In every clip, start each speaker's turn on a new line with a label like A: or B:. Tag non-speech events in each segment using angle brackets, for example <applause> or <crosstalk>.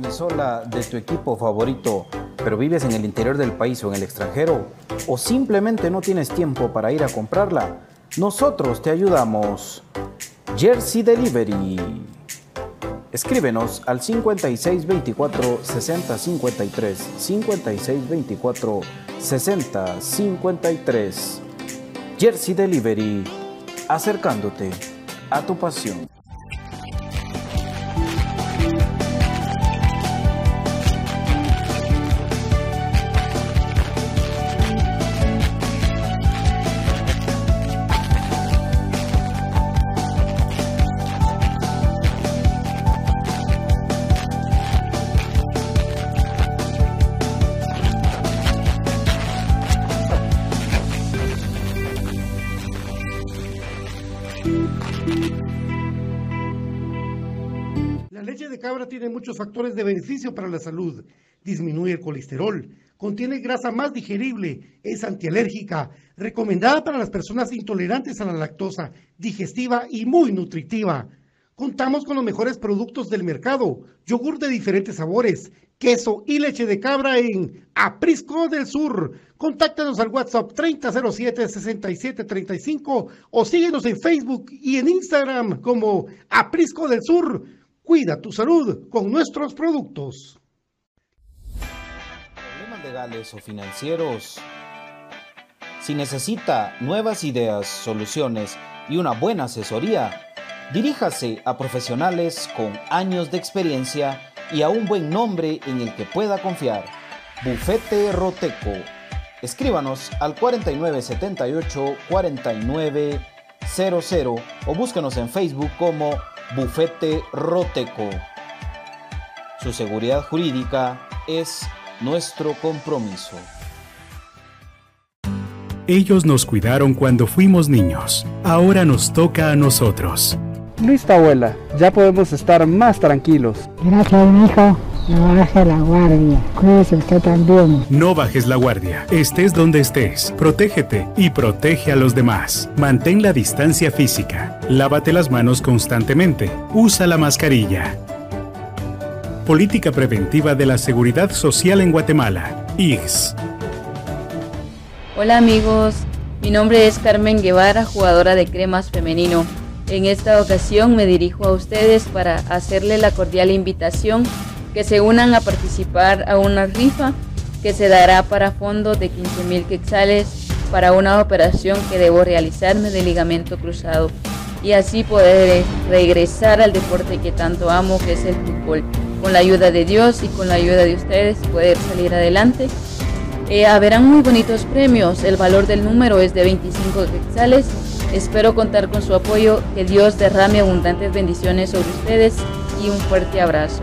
A: Camisola de tu equipo favorito, pero vives en el interior del país o en el extranjero? ¿O simplemente no tienes tiempo para ir a comprarla? Nosotros te ayudamos. Jersey Delivery. Escríbenos al 5624 6053 5624 6053. Jersey Delivery, acercándote a tu pasión.
B: Tiene muchos factores de beneficio para la salud. Disminuye el colesterol, contiene grasa más digerible, es antialérgica, recomendada para las personas intolerantes a la lactosa, digestiva y muy nutritiva. Contamos con los mejores productos del mercado, yogur de diferentes sabores, queso y leche de cabra en Aprisco del Sur. Contáctanos al WhatsApp 3007-6735 o síguenos en Facebook y en Instagram como Aprisco del Sur. Cuida tu salud con nuestros productos.
A: Problemas legales o financieros. Si necesita nuevas ideas, soluciones y una buena asesoría, diríjase a profesionales con años de experiencia y a un buen nombre en el que pueda confiar. Bufete Roteco. Escríbanos al 4978 4900 o búsquenos en Facebook como Bufete Roteco. Su seguridad jurídica es nuestro compromiso.
C: Ellos nos cuidaron cuando fuimos niños. Ahora nos toca a nosotros.
D: Listo, abuela. Ya podemos estar más tranquilos.
E: Gracias, mijo. No baje la guardia. Cuídese usted también.
C: No bajes la guardia. Estés donde estés. Protégete y protege a los demás. Mantén la distancia física. Lávate las manos constantemente. Usa la mascarilla. Política Preventiva de la Seguridad Social en Guatemala. IGS.
F: Hola amigos, mi nombre es Carmen Guevara, jugadora de cremas femenino. En esta ocasión me dirijo a ustedes para hacerle la cordial invitación que se unan a participar a una rifa que se dará para fondos de 15 mil quetzales para una operación que debo realizarme de ligamento cruzado y así poder regresar al deporte que tanto amo que es el fútbol. Con la ayuda de Dios y con la ayuda de ustedes poder salir adelante. Eh, haberán muy bonitos premios, el valor del número es de 25 quetzales. Espero contar con su apoyo, que Dios derrame abundantes bendiciones sobre ustedes y un fuerte abrazo.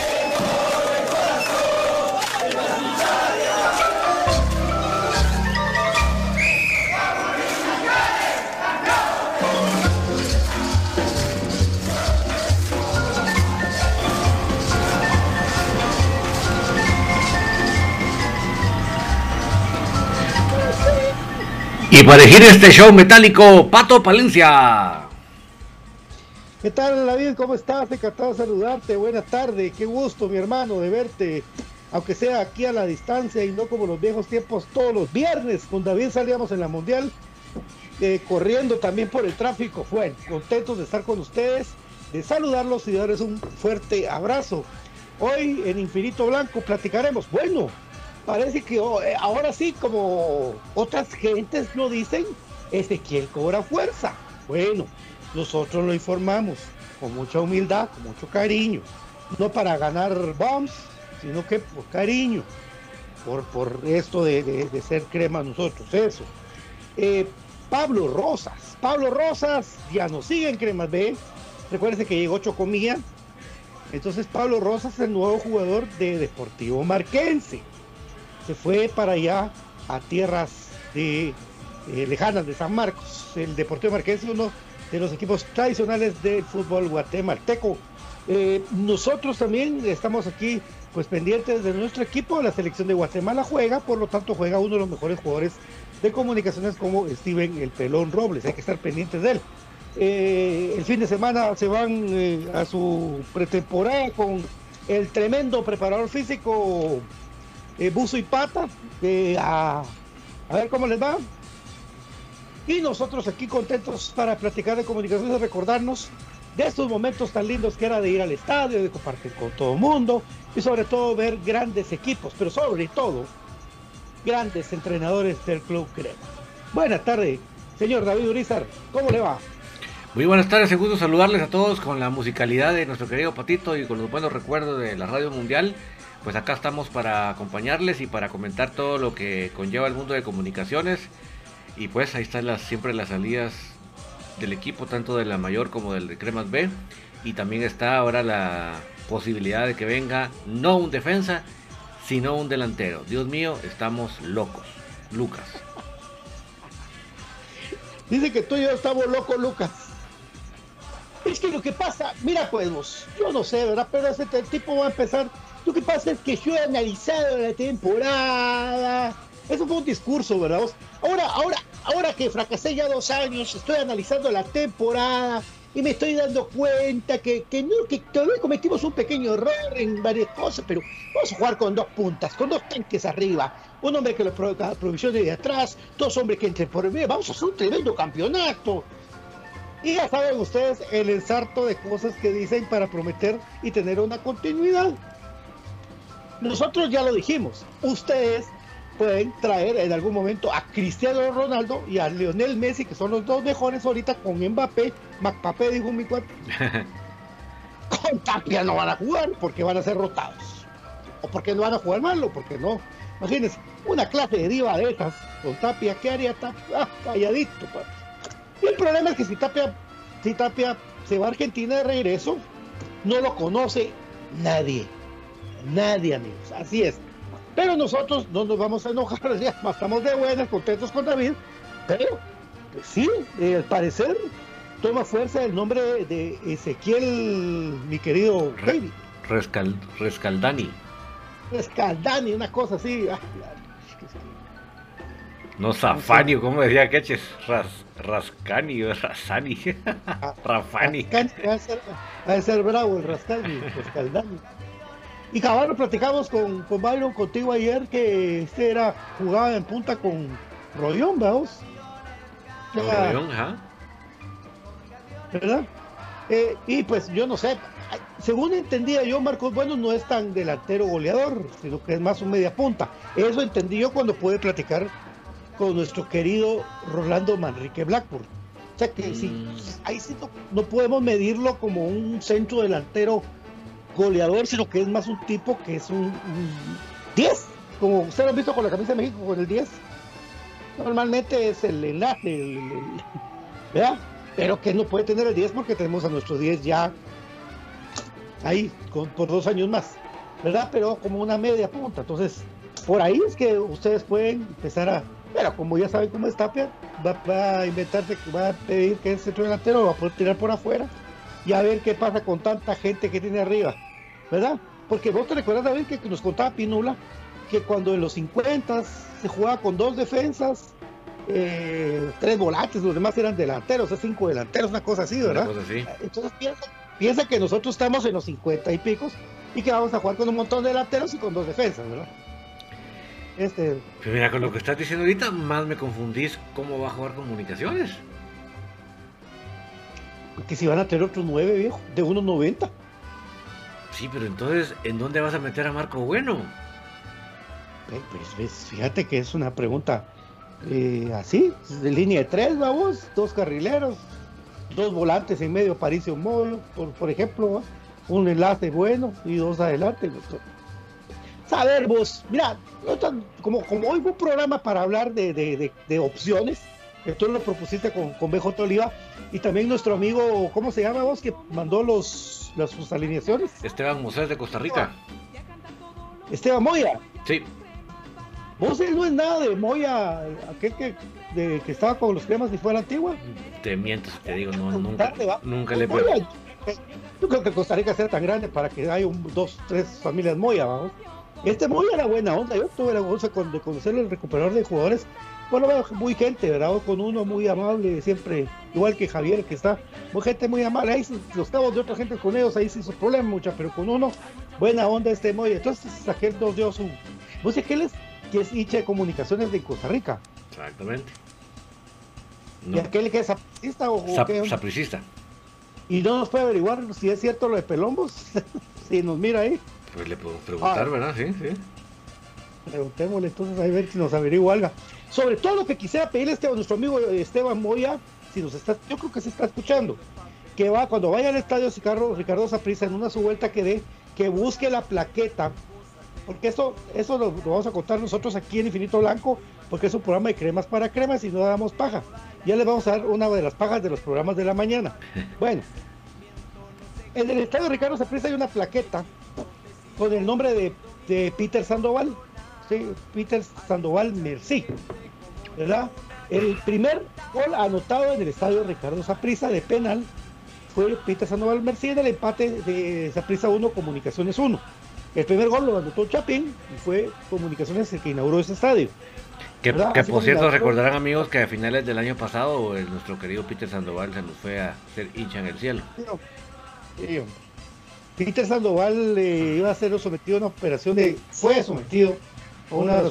G: Para elegir este show metálico, Pato Palencia.
B: ¿Qué tal, David? ¿Cómo estás? Encantado de saludarte. Buenas tardes. Qué gusto, mi hermano, de verte. Aunque sea aquí a la distancia y no como los viejos tiempos, todos los viernes. Con David salíamos en la Mundial, eh, corriendo también por el tráfico. Bueno, contentos de estar con ustedes, de saludarlos y darles un fuerte abrazo. Hoy en Infinito Blanco platicaremos. Bueno, parece que oh, eh, ahora sí, como otras gentes lo dicen, Ezequiel cobra fuerza. Bueno, nosotros lo informamos con mucha humildad, con mucho cariño. No para ganar bombs, sino que por cariño, por, por esto de, ser crema nosotros, eso. Eh, Pablo Rosas, Pablo Rosas ya no sigue en Cremas B. Recuérdense que llegó Chocomía. Entonces Pablo Rosas es el nuevo jugador de Deportivo Marquense se fue para allá a tierras eh, lejanas de San Marcos. El Deportivo Marqués es uno de los equipos tradicionales del fútbol guatemalteco. Eh, nosotros también estamos aquí pues pendientes de nuestro equipo. La selección de Guatemala juega, por lo tanto juega uno de los mejores jugadores de comunicaciones como Steven el Pelón Robles. Hay que estar pendientes de él. Eh, el fin de semana se van a su pretemporada con el tremendo preparador físico eh, buzo y pata, a, ver cómo les va. Y nosotros aquí contentos para platicar de comunicaciones, recordarnos de estos momentos tan lindos que era de ir al estadio, de compartir con todo el mundo y sobre todo ver grandes equipos, pero sobre todo grandes entrenadores del Club Crema. Buenas tardes, señor David Urizar, ¿cómo le va?
G: Muy buenas tardes, segundo saludarles a todos con la musicalidad de nuestro querido Patito y con los buenos recuerdos de la Radio Mundial pues acá estamos para acompañarles y para comentar todo lo que conlleva el mundo de comunicaciones. Y pues ahí están las, siempre las salidas del equipo, tanto de la mayor como del de Cremas B. Y también está ahora la posibilidad de que venga no un defensa, sino un delantero. Dios mío, estamos locos. Lucas.
B: Dice que tú y yo estamos locos, Lucas. Es que lo que pasa, mira pues yo no sé, ¿verdad? Pero ese tipo va a empezar lo que pasa es que yo he analizado la temporada. Eso fue un discurso, ¿verdad? Ahora, ahora, ahora que fracasé ya dos años, estoy analizando la temporada y me estoy dando cuenta que, que, no, todavía cometimos un pequeño error en varias cosas, pero vamos a jugar con dos puntas, con dos tanques arriba. Un hombre que lo provisione de atrás, dos hombres que entren por el medio. Vamos a hacer un tremendo campeonato. Y ya saben ustedes el ensarto de cosas que dicen para prometer y tener una continuidad. Nosotros ya lo dijimos, ustedes pueden traer en algún momento a Cristiano Ronaldo y a Lionel Messi, que son los dos mejores ahorita con Mbappé. Mbappé dijo mi cuerpo. <laughs> con Tapia no van a jugar porque van a ser rotados. O porque no van a jugar mal o porque no. Imagínense, una clase de diva de esas con Tapia, ¿qué haría Tapia? Ah, calladito. Y el problema es que si Tapia, si Tapia se va a Argentina de regreso, no lo conoce nadie Nadie, amigos. Así es. Pero nosotros no nos vamos a enojar, <laughs> ya estamos de buenas, contentos con David. Pero, pues sí, eh, al parecer toma fuerza el nombre de Ezequiel, mi querido
G: David. Rescaldani.
B: Rescaldani, una cosa así.
G: No, Zafanio, como decía Queches, Ras, Rascani, Rasani, <laughs>
B: ah, Rafani. Va a ser, bravo el Rascani, Rescaldani. Y cabal, platicamos con, con Byron contigo ayer que este era jugaba en punta con Rollón, vamos.
G: Rollón, ajá.
B: ¿Verdad? Eh, y pues yo no sé, según entendía yo, Marcos Bueno no es tan delantero goleador, sino que es más un media punta. Eso entendí yo cuando pude platicar con nuestro querido Rolando Manrique Blackburn. O sea que sí, mm. ahí sí no podemos medirlo como un centro delantero goleador, sino que es más un tipo que es un, 10, como usted lo ha visto con la camisa de México, con el 10. Normalmente es el enlace, ¿verdad? Pero que no puede tener el 10 porque tenemos a nuestro 10 ya ahí, con, por dos años más, ¿verdad? Pero como una media punta. Entonces, por ahí es que ustedes pueden empezar a. Pero como ya saben cómo es Tapia, va, a inventarse, va a pedir que es centro delantero, va a poder tirar por afuera y a ver qué pasa con tanta gente que tiene arriba, ¿verdad? Porque vos te recuerdas, David, que nos contaba Pinula que cuando en los 50 se jugaba con dos defensas eh, tres volantes, los demás eran delanteros, o cinco delanteros, una cosa así, ¿verdad?
G: Cosa así.
B: Entonces piensa, piensa que nosotros estamos en los 50 y picos y que vamos a jugar con un montón de delanteros y con dos defensas, ¿verdad? Este,
G: Pero mira, con lo que estás diciendo ahorita, más me confundís cómo va a jugar comunicaciones.
B: Que si van a tener otros nueve, viejo, de unos 90.
G: Sí, pero entonces, ¿en dónde vas a meter a Marco Bueno?
B: Pues, fíjate que es una pregunta eh, así, de línea de tres, vamos, dos carrileros, dos volantes en medio, Paricio Moyo, por, por ejemplo, ¿va? un enlace bueno y dos adelante. Saber vos, mira, no tan- como, como hoy fue un programa para hablar de, de- de- de opciones, que tú lo propusiste con, con BJ Oliva, y también nuestro amigo, ¿cómo se llama vos? Que mandó los, las, sus alineaciones,
G: Esteban Mosés de Costa Rica.
B: Esteban Moya.
G: Sí,
B: Vos él no es nada de Moya, aquel que, de, que estaba con los cremas y fue a la antigua.
G: te miento si te digo, no, nunca, nunca le
B: Moya,
G: veo.
B: Yo creo que Costa Rica sea tan grande para que haya un, dos, tres familias Moya, vamos. Este Moya era buena onda, yo tuve la gusto de conocerlo, el recuperador de jugadores. Bueno, veo muy gente, ¿verdad? Con uno muy amable, siempre, igual que Javier, que está, muy gente muy amable. Ahí los cabos de otra gente con ellos, ahí sí su problema, mucha, pero con uno, buena onda este Moya. Entonces, aquel nos dio su. No sé qué él es, que es hincha de comunicaciones de Costa Rica.
G: Exactamente.
B: ¿Y aquel que es zapatistas o, qué
G: sapricista.
B: Y no nos puede averiguar si es cierto lo de Pelombos. <laughs> si nos mira ahí,
G: Pues le puedo preguntar,
B: Ah.
G: ¿verdad? Sí, sí.
B: preguntémosle entonces a ver si nos averigua algo. Sobre todo lo que quisiera pedirle este, a nuestro amigo Esteban Moya, si nos está, yo creo que se está escuchando, que va cuando vaya al estadio Ricardo, Ricardo Saprissa en una su vuelta que dé, que busque la plaqueta, porque eso, eso lo, lo vamos a contar nosotros aquí en Infinito Blanco, porque es un programa de cremas para cremas y no damos paja. Ya les vamos a dar una de las pajas de los programas de la mañana. <laughs> Bueno, en el estadio Ricardo Saprissa hay una plaqueta con el nombre de, de Peter Sandoval. Sí, Peter Sandoval Merci, ¿verdad? El primer gol anotado en el estadio Ricardo Saprissa de penal fue Peter Sandoval Merci en el empate de Saprissa 1, Comunicaciones 1. El primer gol lo anotó Chapín y fue Comunicaciones el que inauguró ese estadio.
G: Que, por cierto
B: la-
G: recordarán amigos que a finales del año pasado el- nuestro querido Peter Sandoval se nos fue a ser hincha en el cielo.
B: Sí. Peter Sandoval eh, iba a ser sometido a una operación de. Fue sometido una,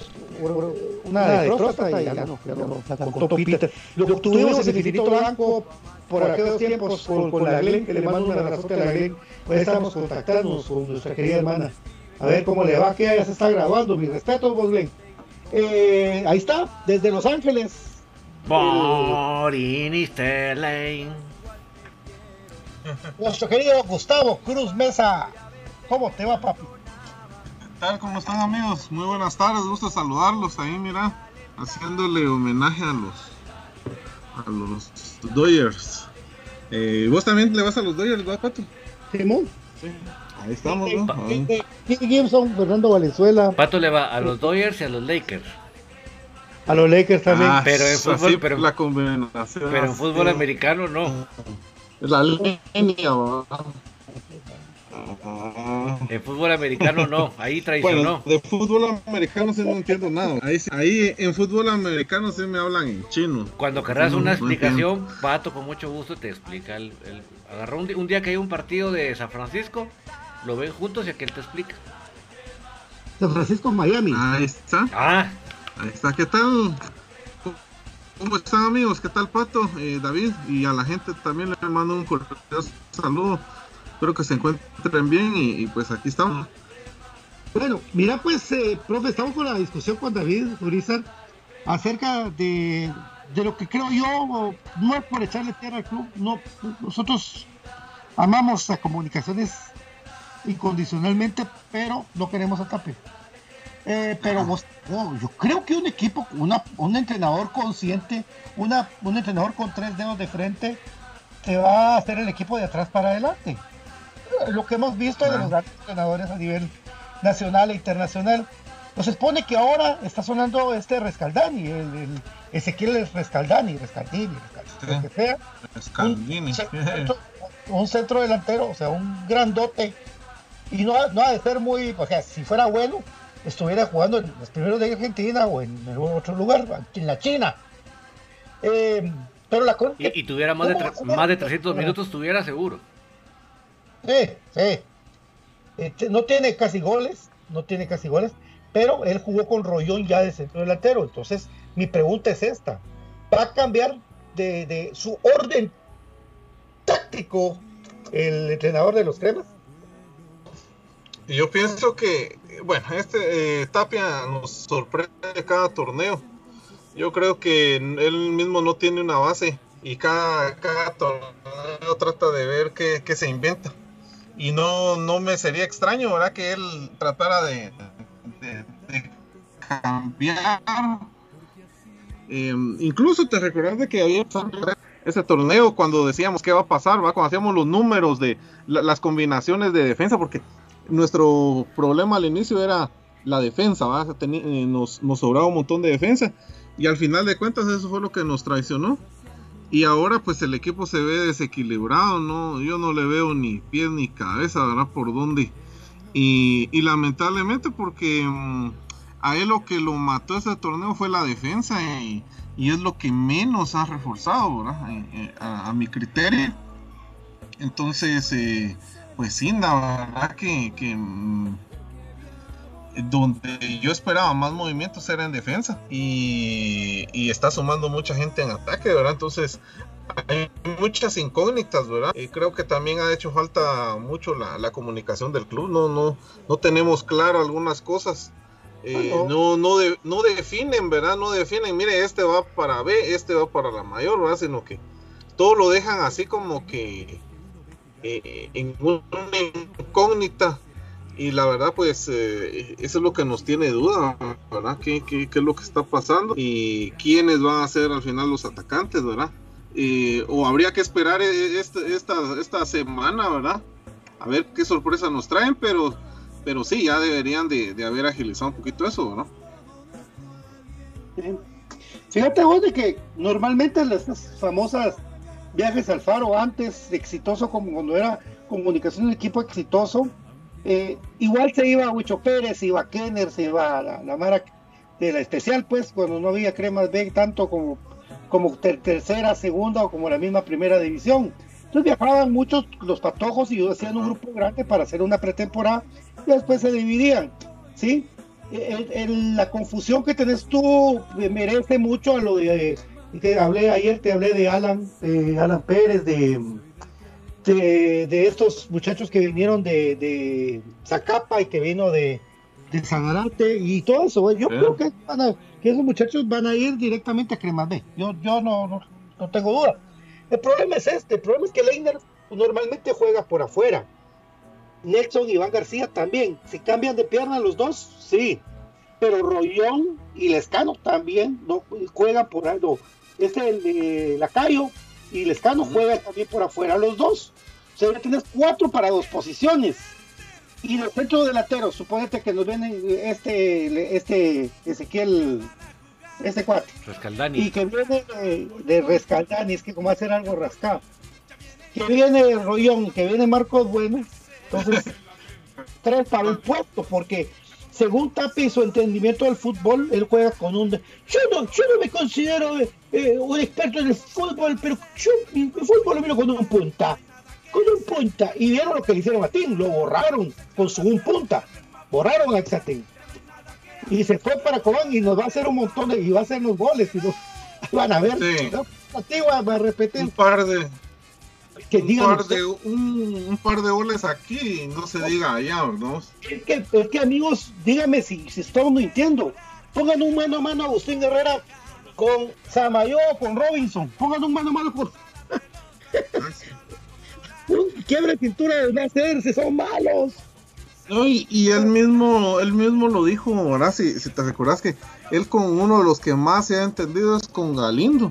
B: una de próstata y ya no, ya no, la contó Peter. Lo que tuvimos en el Infinito Blanco por aquellos tiempos con, con la Glen, que le mando un abrazote a la Glen. Pues estamos contactándonos con nuestra querida hermana. A ver cómo le va, que ya se está grabando. Mi respeto, vos, Glen. Eh, ahí está, desde Los Ángeles.
G: Sterling.
B: Nuestro querido Gustavo Cruz Mesa. ¿Cómo te va, papi?
H: ¿Qué tal? ¿Cómo están amigos? Muy buenas tardes, gusto saludarlos ahí, mira, haciéndole homenaje a los a los Dodgers. Eh, ¿Vos también le vas a los Dodgers, va, Pato?
B: Simón.
H: Ahí estamos, ¿no? Ahí.
B: Gibson, Fernando Valenzuela,
G: Pato le va a los Dodgers y a los Lakers.
B: a los Lakers también.
H: Ah,
G: Pero en fútbol- pero-
H: la combinación.
G: Pero en fútbol americano no.
H: La línea, ¿va?
G: En fútbol americano no. Ahí
H: Bueno,
G: traicionó.
H: de fútbol americano sí no entiendo nada. Ahí, ahí en fútbol americano sí me hablan en chino.
G: Cuando querrás una
H: no
G: explicación, Pato con mucho gusto te explica. El, el- agarró un, un día que hay un partido de San Francisco, lo ven juntos y aquel te explica.
B: San Francisco, Miami.
H: Ahí está.
G: Ah,
H: Ahí está, ¿qué tal? ¿Cómo están amigos? ¿Qué tal Pato? Eh, David y a la gente también le mando un cordial saludo. Espero que se encuentren bien y, y pues aquí estamos.
B: Bueno, mira pues, eh, profe, estamos con la discusión con David Urizar acerca de, de lo que creo yo, no es por echarle tierra al club, no, nosotros amamos las comunicaciones incondicionalmente, pero no queremos a. Eh, pero vos- yo creo que un equipo, una, un entrenador consciente, una, un entrenador con tres dedos de frente, te va a hacer el equipo de atrás para adelante. Lo que hemos visto de los grandes entrenadores a nivel nacional e internacional. Pues se supone que ahora está sonando este Rescaldani, el, el Ezequiel Rescaldani, Rescaldini, Rescaldini, lo que sea
H: Scaldini.
B: un centro, un centro delantero, o sea, un grandote. Y no, no ha de ser muy, o sea, si fuera bueno, estuviera jugando en los primeros de Argentina o en algún otro lugar, en la China. Eh, pero la
G: y, y, tuviera más de, más de 300 minutos, tuviera seguro.
B: Sí, sí. Este, no tiene casi goles, no tiene casi goles, pero él jugó con Rollón ya de centro delantero. Entonces, mi pregunta es esta: ¿va a cambiar de, su orden táctico el entrenador de los cremas?
H: Yo pienso que, bueno, este eh, Tapia nos sorprende cada torneo. Yo creo que él mismo no tiene una base y cada, torneo trata de ver qué se inventa y no, no me sería extraño, ¿verdad? Que él tratara de, cambiar. Em, incluso te recordás de que había ese torneo cuando decíamos qué va a pasar, ¿va? Cuando hacíamos los números de las combinaciones de defensa, porque nuestro problema al inicio era la defensa, ¿va? Eh, nos, nos sobraba un montón de defensa y al final de cuentas eso fue lo que nos traicionó. Y ahora pues el equipo se ve desequilibrado, ¿no? Yo no le veo ni pies ni cabeza, ¿verdad? Por dónde. Y, lamentablemente porque mm, a él lo que lo mató ese torneo fue la defensa y, es lo que menos ha reforzado, ¿verdad? Eh, eh, a, mi criterio. Entonces, eh, pues sí, la verdad que, que mm, donde yo esperaba más movimientos era en defensa y, está sumando mucha gente en ataque, ¿verdad? Entonces hay muchas incógnitas, ¿verdad? Y creo que también ha hecho falta mucho la, comunicación del club, no, no, no tenemos claro algunas cosas. Eh, no, no, no definen, ¿verdad? No definen, mire, este va para B, este va para la mayor, ¿verdad? Sino que todo lo dejan así como que eh, en una incógnita y la verdad, pues eh, eso es lo que nos tiene duda, ¿verdad? ¿Qué, ¿Qué, qué, es lo que está pasando? ¿Y quiénes van a ser al final los atacantes, ¿verdad? o habría que esperar e, este, esta, esta semana, ¿verdad? A ver qué sorpresa nos traen, pero, pero sí, ya deberían de, haber agilizado un poquito eso, ¿no?
B: Fíjate vos de que normalmente las famosas viajes al faro antes exitoso como cuando era comunicación de equipo exitoso eh, igual se iba Huicho Pérez, se iba Kenner, se iba la, la Mara de la especial, pues, cuando no había cremas B tanto como, como tercera, segunda o como la misma primera división. Entonces viajaban muchos los patojos y hacían un grupo grande para hacer una pretemporada y después se dividían, ¿sí? la confusión que tenés tú merece mucho a lo de, que hablé ayer, te hablé de Alan, de Alan Pérez, de de, estos muchachos que vinieron de, de Zacapa y que vino de, de Sanarate y todo eso. Yo creo que, esos muchachos van a ir directamente a Cremas B. Yo, yo no, no, tengo duda. El problema es este: el problema es que Leiner normalmente juega por afuera. Nelson y Iván García también. Si cambian de pierna los dos, sí. Pero Rollón y Lescano también no juegan por algo. Este el de Lacayo y Lescano juega también por afuera los dos. O sea, ya tienes cuatro para dos posiciones. Y los centros delanteros, suponete que nos viene este, este Ezequiel, este cuatro.
G: Rescaldani.
B: Y que viene de, Rescaldani, es que como hacer algo rascado. Que viene Rollón, que viene Marcos Bueno. Entonces, <laughs> tres para un puesto, porque según Tapi su entendimiento del fútbol, él juega con un... Yo no, yo no me considero eh, un experto en el fútbol, pero yo el fútbol lo miro con un punta. Con un punta. Y vieron lo que le hicieron a Tim, lo borraron con su un punta. Borraron a Exatín. Y se fue para Cobán y nos va a hacer un montón de... y va a hacer los goles. Y <laughs> van a ver. Sí. va a repetir.
H: Un par de un, par de, un, par de goles aquí, no se diga allá, ¿no?
B: Es que, es que amigos, dígame si, si estamos mintiendo. Pongan un mano a mano a Agustín Herrera con Samayo con Robinson. Pongan un mano a mano con. Quiebre pintura de hacer si son malos.
H: No, y, él mismo, él mismo lo dijo, ¿verdad? Si, si te recuerdas que él con uno de los que más se ha entendido es con Galindo.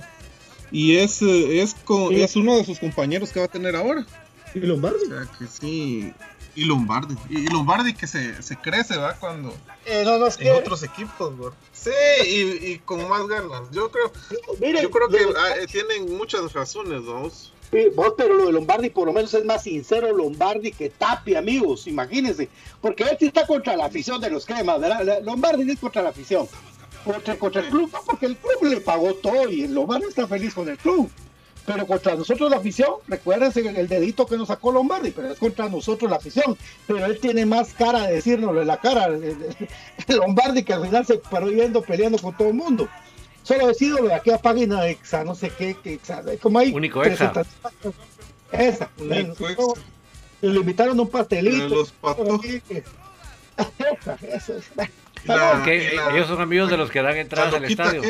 H: Y es, eh, es, es uno de sus compañeros que va a tener ahora.
B: Y Lombardi.
H: O sea que sí. Y Lombardi. Y Lombardi que se, se crece, ¿va? Cuando.
B: Eh, no,
H: en otros equipos. Sí, y, y, con más ganas. Yo creo, yo creo que ah, tienen muchas razones, vamos.
B: vos, pero lo de Lombardi por lo menos es más sincero Lombardi que Tapi, amigos, imagínense. Porque él sí está contra la afición de los cremas, ¿verdad? Lombardi es contra la afición. Contra, contra el club, no, porque el club le pagó todo y el Lombardi está feliz con el club. Pero contra nosotros la afición, recuérdense el dedito que nos sacó Lombardi, pero es contra nosotros la afición. Pero él tiene más cara de decirnoslo en la cara, el, Lombardi, que al final se paró yendo peleando con todo el mundo. Solo decido lo de aquella página de Exa, no sé qué, que Exa, como hay.
G: Único Exa.
B: Esa. Le invitaron un pastelito.
H: Los patos.
B: Eso es.
G: Porque ellos son amigos de los que dan entradas al estadio.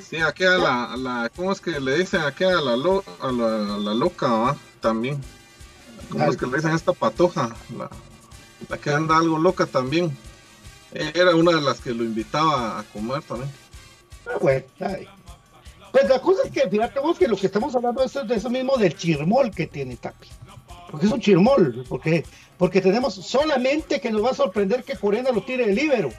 H: Sí, aquí a la, la, ¿cómo es que le dicen aquí a la, lo, a la, la loca. También. ¿Cómo es que le dicen a esta patoja? La, la que anda algo loca también. Era una de las que lo invitaba a comer también.
B: Pues, pues la cosa es que, fíjate vos que lo que estamos hablando es de eso mismo del chirmol que tiene Tapi. Porque es un chirmol, porque, porque tenemos solamente que nos va a sorprender que Corena lo tire de libero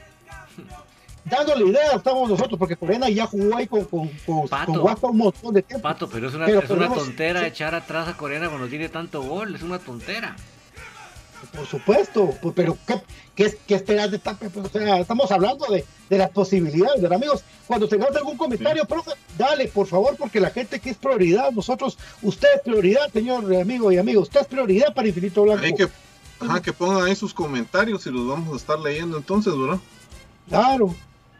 B: dándole idea estamos nosotros, porque Corena ya jugó ahí con, con, con,
G: Pato,
B: un montón de tiempo.
G: Pato, pero es una, es una tontera echar atrás a Corena cuando tiene tanto gol, es una tontera.
B: Por supuesto, pues, pero ¿qué, qué, qué esperas de Tapia? Pues, o sea, estamos hablando de, de las posibilidades, de amigos. Cuando tengamos algún comentario, profe, dale, por favor, porque la gente que es prioridad, nosotros, usted es prioridad, señor amigo y amigo, usted es prioridad para Infinito Blanco.
H: Hay que, ajá, que pongan ahí sus comentarios y los vamos a estar leyendo entonces, ¿verdad?
B: Claro,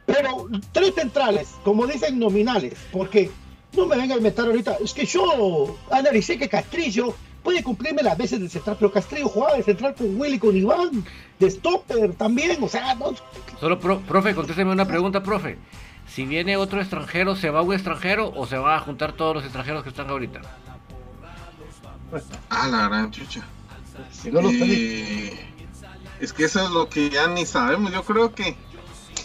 B: pero tres centrales, como dicen nominales, porque no me vengan a inventar ahorita, es que yo analicé que Castrillo puede cumplirme las veces de central, pero Castrillo jugaba de central con Willy, con Iván, de stopper también, o sea, no.
G: Solo, profe, contésteme una pregunta, profe. Si viene otro extranjero, ¿se va un extranjero o se va a juntar todos los extranjeros que están ahorita?
H: Ah, la gran chucha. Eh, es que eso es lo que ya ni sabemos. Yo creo que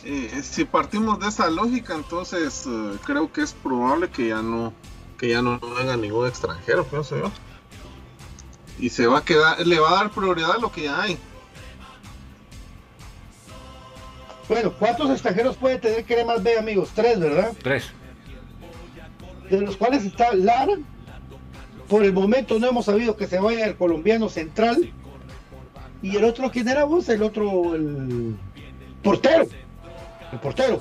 H: eh, si partimos de esa lógica, entonces eh, creo que es probable que ya no que ya no venga ningún extranjero, pienso yo. Y se va a quedar, le va a dar prioridad a lo que ya hay.
B: Bueno, ¿cuántos extranjeros puede tener Cremas B, amigos? Tres, ¿verdad?
G: Tres.
B: De los cuales está Lara. Por el momento no hemos sabido que se vaya el colombiano central. Y el otro, ¿quién era vos? El otro, el portero el portero.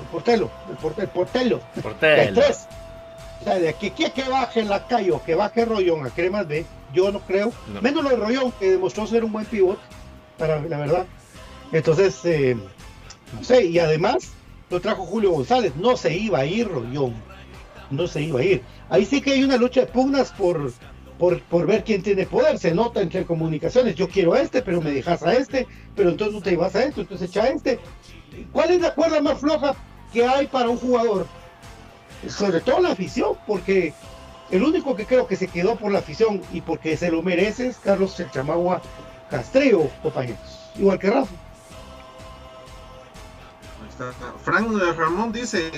B: El portero, el portero, el portero.
G: Portero.
B: tres. O sea, de aquí, que, que baje la calle o que baje Rollón a Cremas B, yo no creo. Menos lo de Rollón, que demostró ser un buen pivot, para la verdad. Entonces, eh, no sé, y además lo trajo Julio González. No se iba a ir Rollón. No se iba a ir. Ahí sí que hay una lucha de pugnas por, por, por, ver quién tiene poder. Se nota entre comunicaciones, yo quiero a este, pero me dejas a este, pero entonces tú te ibas a esto, entonces echa a este. ¿Cuál es la cuerda más floja que hay para un jugador? Sobre todo la afición, porque el único que creo que se quedó por la afición y porque se lo merece es Carlos Chamagua Castreo, compañeros. Igual que Rafa.
H: Frank Ramón dice,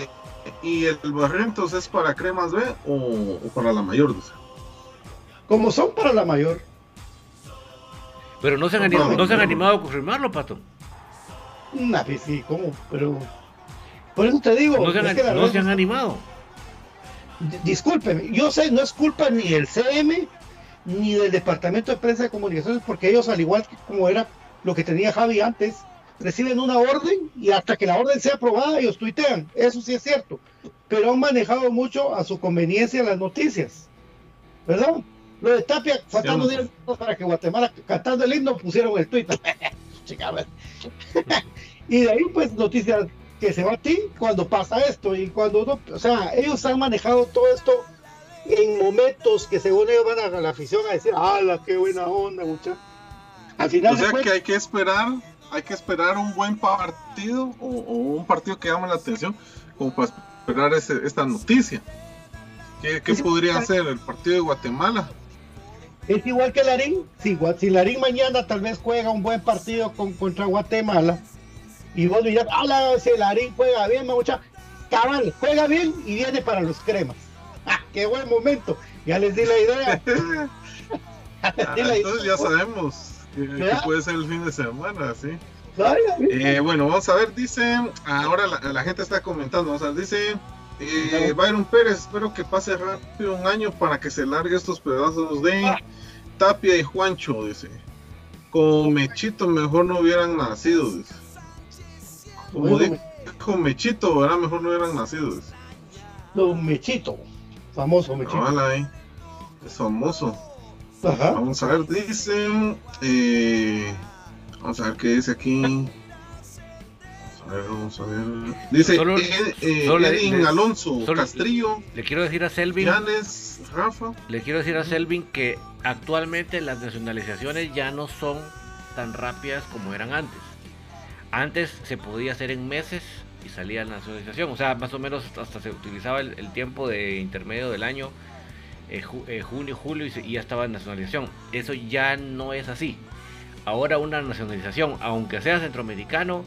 H: ¿y el Barrientos es para Cremas B o, o para la mayor? Dice
B: como son para la mayor.
G: Pero no se han, animado, no se han animado a confirmarlo, Pato.
B: Nah, pues sí, ¿cómo? Pero. Por eso te digo.
G: No se han, no se han animado.
B: Discúlpeme, yo sé, no es culpa ni del CM ni del Departamento de Prensa de Comunicaciones, porque ellos, al igual que como era lo que tenía Javi antes, reciben una orden y hasta que la orden sea aprobada, ellos tuitean. Eso sí es cierto. Pero han manejado mucho a su conveniencia las noticias. ¿Verdad? Lo de Tapia, faltando 10 minutos para que Guatemala, cantando el himno, pusieron el tweet. <laughs> <laughs> y de ahí, pues, noticias que se va a ti cuando pasa esto. Y cuando no, o sea, ellos han manejado todo esto en momentos que según ellos van a la afición a decir, ¡hala, qué buena onda, muchachos!
H: Al final. O sea que hay que esperar, hay que esperar un buen partido o, un partido que llame la atención como para esperar esta noticia. ¿Qué, qué podría ser el partido de Guatemala?
B: Es igual que Larín. Si, si Larín mañana tal vez juega un buen partido con, contra Guatemala y vos dirás, ah, si Larín juega bien, mucha cabal, juega bien y viene para los cremas. <laughs> ¡Ah, ¡Qué buen momento! Ya les di la idea. <laughs> <laughs>
H: Ah, entonces ya sabemos que, puede ser el fin de semana, sí. Eh, bueno, vamos a ver, dice, ahora la, gente está comentando, o sea, dice eh, Byron Pérez, espero que pase rápido un año para que se largue estos pedazos de Tapia y Juancho, dice. Con Mechito mejor no hubieran nacido. Dice. Como dijo Mechito, ¿verdad? Mejor no hubieran nacido. Dice.
B: Don Mechito, famoso Mechito.
H: Ahí. Es famoso. Ajá. Vamos a ver, dice. Eh, vamos a ver qué dice aquí. A ver, vamos a ver. Dice
G: Solo-
H: eh, eh,
G: solo le-
H: Alonso,
G: solo-
H: Castrillo,
G: Le quiero decir a Selvin,
H: Yanes, Rafa.
G: le quiero decir a Selvin que actualmente las nacionalizaciones ya no son tan rápidas como eran antes. Antes se podía hacer en meses y salía la nacionalización, o sea, más o menos hasta se utilizaba el, el tiempo de intermedio del año, eh, ju- eh, junio, julio y, se- y ya estaba en nacionalización. Eso ya no es así. Ahora una nacionalización, aunque sea centroamericano,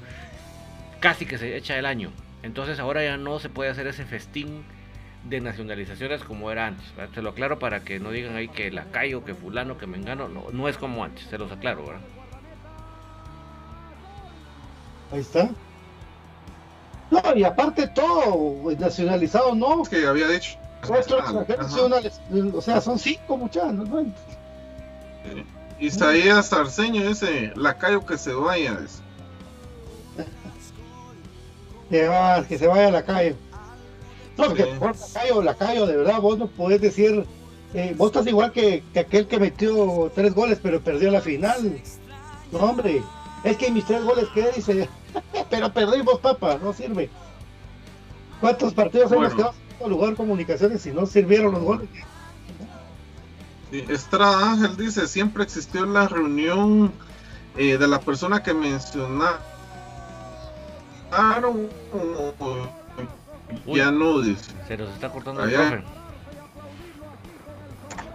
G: casi que se echa el año. Entonces ahora ya no se puede hacer ese festín de nacionalizaciones como era antes. Se lo aclaro para que no digan ahí que lacayo, que fulano, que mengano. No, no es como antes, se los aclaro, ¿verdad?
B: Ahí está. No, y aparte todo, nacionalizado no.
H: Es que había dicho.
B: Cuatro extranjeros nacionales, o sea, son cinco muchachos, ¿no?
H: Isaías Arceño dice, lacayo que se vaya. dice.
B: Que, va- que se vaya a la calle. No, porque por lacayo, lacayo, de verdad, vos no podés decir, eh, vos estás igual que, que aquel que metió tres goles pero perdió la final. No, hombre, es que mis tres goles que dice, <laughs> pero perdimos, papá, no sirve. ¿Cuántos partidos hemos
H: Bueno.
B: quedado en lugar comunicaciones si no sirvieron los goles?
H: Sí, Estrada Ángel dice, siempre existió la reunión eh, de la persona que mencionaron.
G: Uy.
H: Ya no dice.
G: Se nos está cortando el
H: Allá.
G: profe.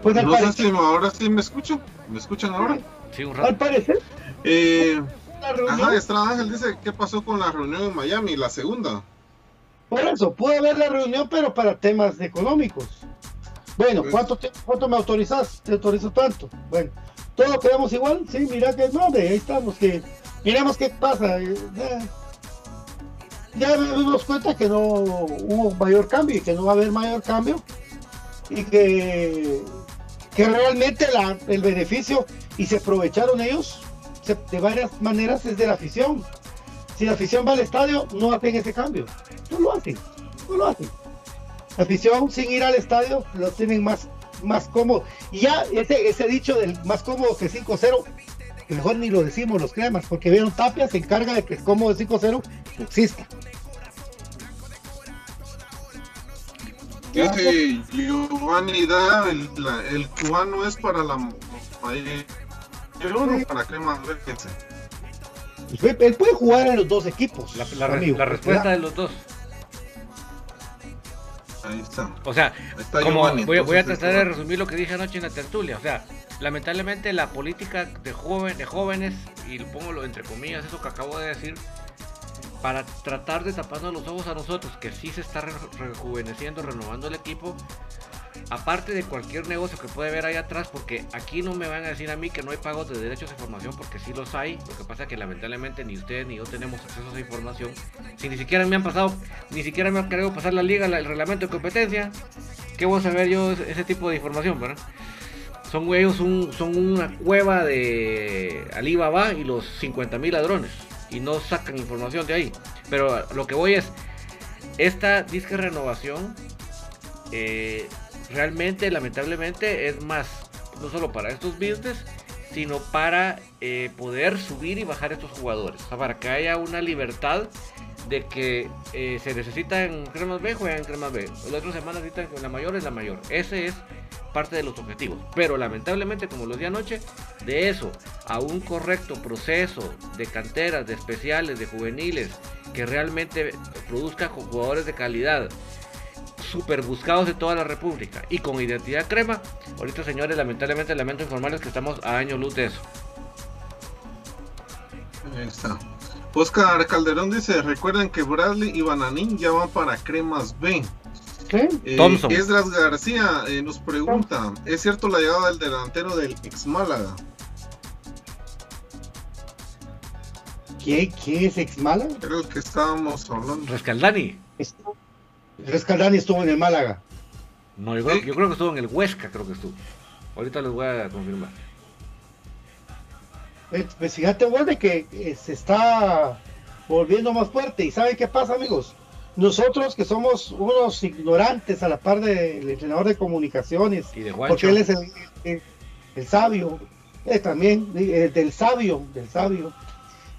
B: Pues al
H: No sé si ahora sí me escuchan. ¿Me escuchan ahora?
G: Sí, un
B: al
G: rato.
B: parecer,
H: Eh, ajá, Estrada Ángel dice, ¿qué pasó con la reunión en Miami? La segunda.
B: por eso, pude haber la reunión, pero para temas económicos. Bueno,
H: Pues-
B: ¿cuánto, te- ¿cuánto me autorizas? Te autorizo tanto. Bueno, ¿todos quedamos igual? Sí, mira que no, hombre, ahí estamos, que miremos qué pasa. eh, Ya, ya nos dimos cuenta que no hubo mayor cambio y que no va a haber mayor cambio y que, que realmente el beneficio y se aprovecharon ellos de varias maneras es de la afición. Si la afición va al estadio, no hacen ese cambio. No lo hacen, no lo hacen. La afición sin ir al estadio lo tienen más, más cómodo. Y ya ese dicho del más cómodo que 5-0, mejor ni lo decimos los cremas, porque vieron Tapia se encarga de que el cómodo de 5-0 exista.
H: Giovanni Da, el, la- el cubano es para la para crema Vélez.
B: Pues, Él puede jugar en los dos equipos.
G: La, la la respuesta
B: ¿verdad?
G: de los dos.
H: Ahí está.
G: O sea,
H: está
G: como
H: Giovanni,
G: voy, voy a tratar de resumir lo que dije anoche en la tertulia. O sea, lamentablemente la política de, joven, de jóvenes, y lo pongo lo- entre comillas, eso que acabo de decir, para tratar de taparnos los ojos a nosotros, que sí se está re- rejuveneciendo, renovando el equipo, aparte de cualquier negocio que puede haber ahí atrás, porque aquí no me van a decir a mí que no hay pagos de derechos de formación, porque sí los hay. Lo que pasa es que lamentablemente ni ustedes ni yo tenemos acceso a esa información. Si ni siquiera me han pasado, ni siquiera me han querido pasar la liga, el reglamento de competencia, ¿qué voy a saber yo ese, tipo de información, verdad? Son ellos son una cueva de Alibaba y los 50 mil ladrones. Y no sacan información de ahí. Pero lo que voy es, esta disque renovación eh, realmente, lamentablemente, es más, no solo para estos business, sino para eh, poder subir y bajar estos jugadores. Para que haya una libertad de que eh, se necesita en cremas B, juegan cremas B. La otra semana necesitan la mayor es la mayor. Ese es parte de los objetivos. Pero lamentablemente, como lo di anoche, de eso a un correcto proceso de canteras, de especiales, de juveniles, que realmente produzca jugadores de calidad, super buscados de toda la República y con identidad crema. Ahorita, señores, lamentablemente lamento informarles que estamos a año luz de eso.
H: Ahí está. Oscar Calderón dice, recuerden que Bradley y Bananín ya van para cremas B.
B: ¿Qué?
H: Eh,
G: Thompson.
H: Esdras García eh, nos pregunta, ¿es cierto la llegada del delantero del ex Málaga?
B: ¿Quién, quién es ex Málaga?
H: Era el que estábamos hablando.
G: Rescaldani.
B: Rescaldani estuvo en el Málaga.
G: No, yo creo, yo creo que estuvo en el Huesca, creo que estuvo. Ahorita les voy a confirmar.
B: Pues fíjate de que eh, se está volviendo más fuerte. ¿Y saben qué pasa, amigos? Nosotros que somos unos ignorantes a la par del entrenador de comunicaciones,
G: Y de
B: porque él es el, el- el sabio, eh, también, eh, del sabio, del sabio.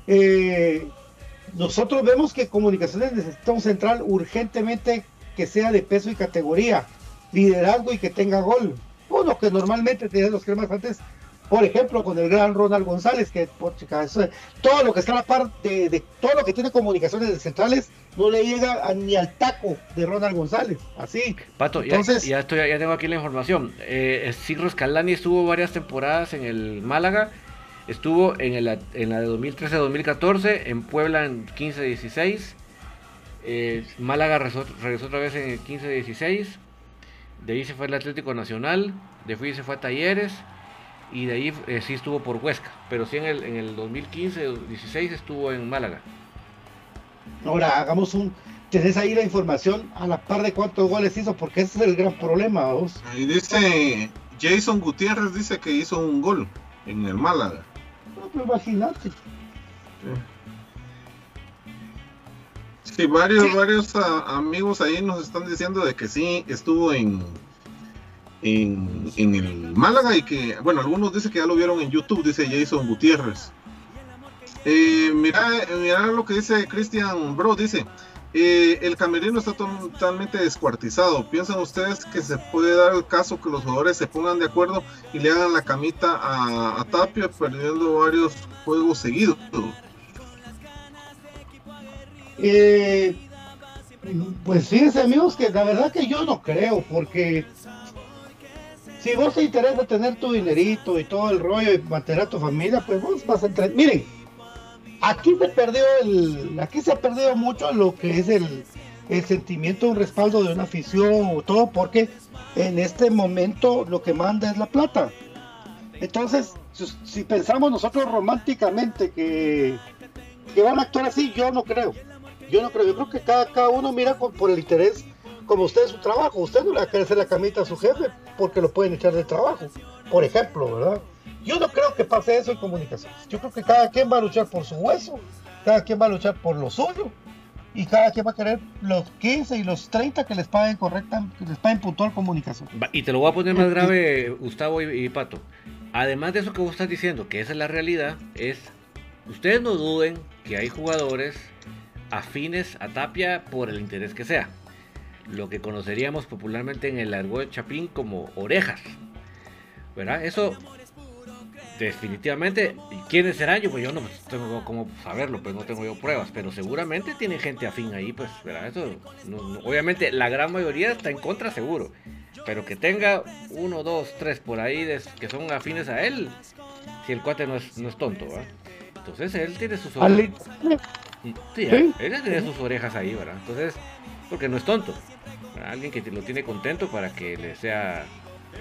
B: Eh, nosotros vemos que comunicaciones necesita un central urgentemente que sea de peso y categoría, liderazgo y que tenga gol. Uno que normalmente tiene los cremas antes, por ejemplo, con el gran Ronald González, que por chica, eso- todo lo que está a la par de, de todo lo que tiene comunicaciones de centrales no le llega a- ni al taco de Ronald González. Así.
G: Pato, ya,
B: Entonces-
G: ya, estoy, ya tengo aquí la información. Eh, Ciro Scalani estuvo varias temporadas en el Málaga. Estuvo en, el, en la de 2013-2014, en Puebla en 15-16. Eh, Málaga regresó, regresó otra vez en el 15-16. De ahí se fue al Atlético Nacional. De ahí se fue a Talleres. Y de ahí eh, sí estuvo por Huesca. Pero sí en el, en el 2015-16 estuvo en Málaga.
B: Ahora hagamos un. Tenés ahí la información a la par de cuántos goles hizo, porque ese es el gran problema, vos.
H: Ahí dice Jason Gutiérrez dice que hizo un gol en el Málaga.
B: No, pues imagínate.
H: Sí, varios, varios ah, amigos ahí nos están diciendo de que sí estuvo en, en, en el Málaga y que, bueno, algunos dicen que ya lo vieron en YouTube, dice Jason Gutiérrez. Eh, mira, mira lo que dice Christian Bro, dice, eh, el camerino está totalmente descuartizado. ¿Piensan ustedes que se puede dar el caso que los jugadores se pongan de acuerdo y le hagan la camita a, a Tapia perdiendo varios juegos seguidos?
B: Eh, pues fíjense, amigos, que la verdad que yo no creo, porque si vos te interesa tener tu dinerito y todo el rollo y mantener a tu familia, pues vos vas a entrar. Miren, aquí se perdió el, aquí se ha perdido mucho lo que es el, el sentimiento, un respaldo de una afición o todo, porque en este momento lo que manda es la plata. Entonces, si, si pensamos nosotros románticamente que, que van a actuar así, yo no creo. Yo no creo, yo creo que cada, cada uno mira con- por el interés, como usted su trabajo. Usted no le va a querer hacer la camita a su jefe porque lo pueden echar de trabajo, por ejemplo, ¿verdad? Yo no creo que pase eso en comunicaciones. Yo creo que cada quien va a luchar por su hueso, cada quien va a luchar por lo suyo y cada quien va a querer los 15 y los 30 que les paguen correcta, que les paguen puntual comunicación.
G: Y te lo voy a poner más grave, Gustavo y, y Pato. Además de eso que vos estás diciendo, que esa es la realidad, es, ustedes no duden que hay jugadores afines a Tapia por el interés que sea. Lo que conoceríamos popularmente en el argot chapín como orejas. ¿Verdad? Eso definitivamente, ¿y quiénes serán? Yo, pues yo no tengo cómo saberlo, pues no tengo yo pruebas, pero seguramente tienen gente afín ahí, pues, ¿verdad? Eso, no- no- obviamente la gran mayoría está en contra seguro, pero que tenga uno, dos, tres por ahí que son afines a él, si el cuate no es, no es tonto, ¿verdad? Entonces él tiene sus Sí. él tiene sus orejas ahí, ¿verdad? Entonces, porque no es tonto. ¿verdad? Alguien que lo tiene contento para que le sea...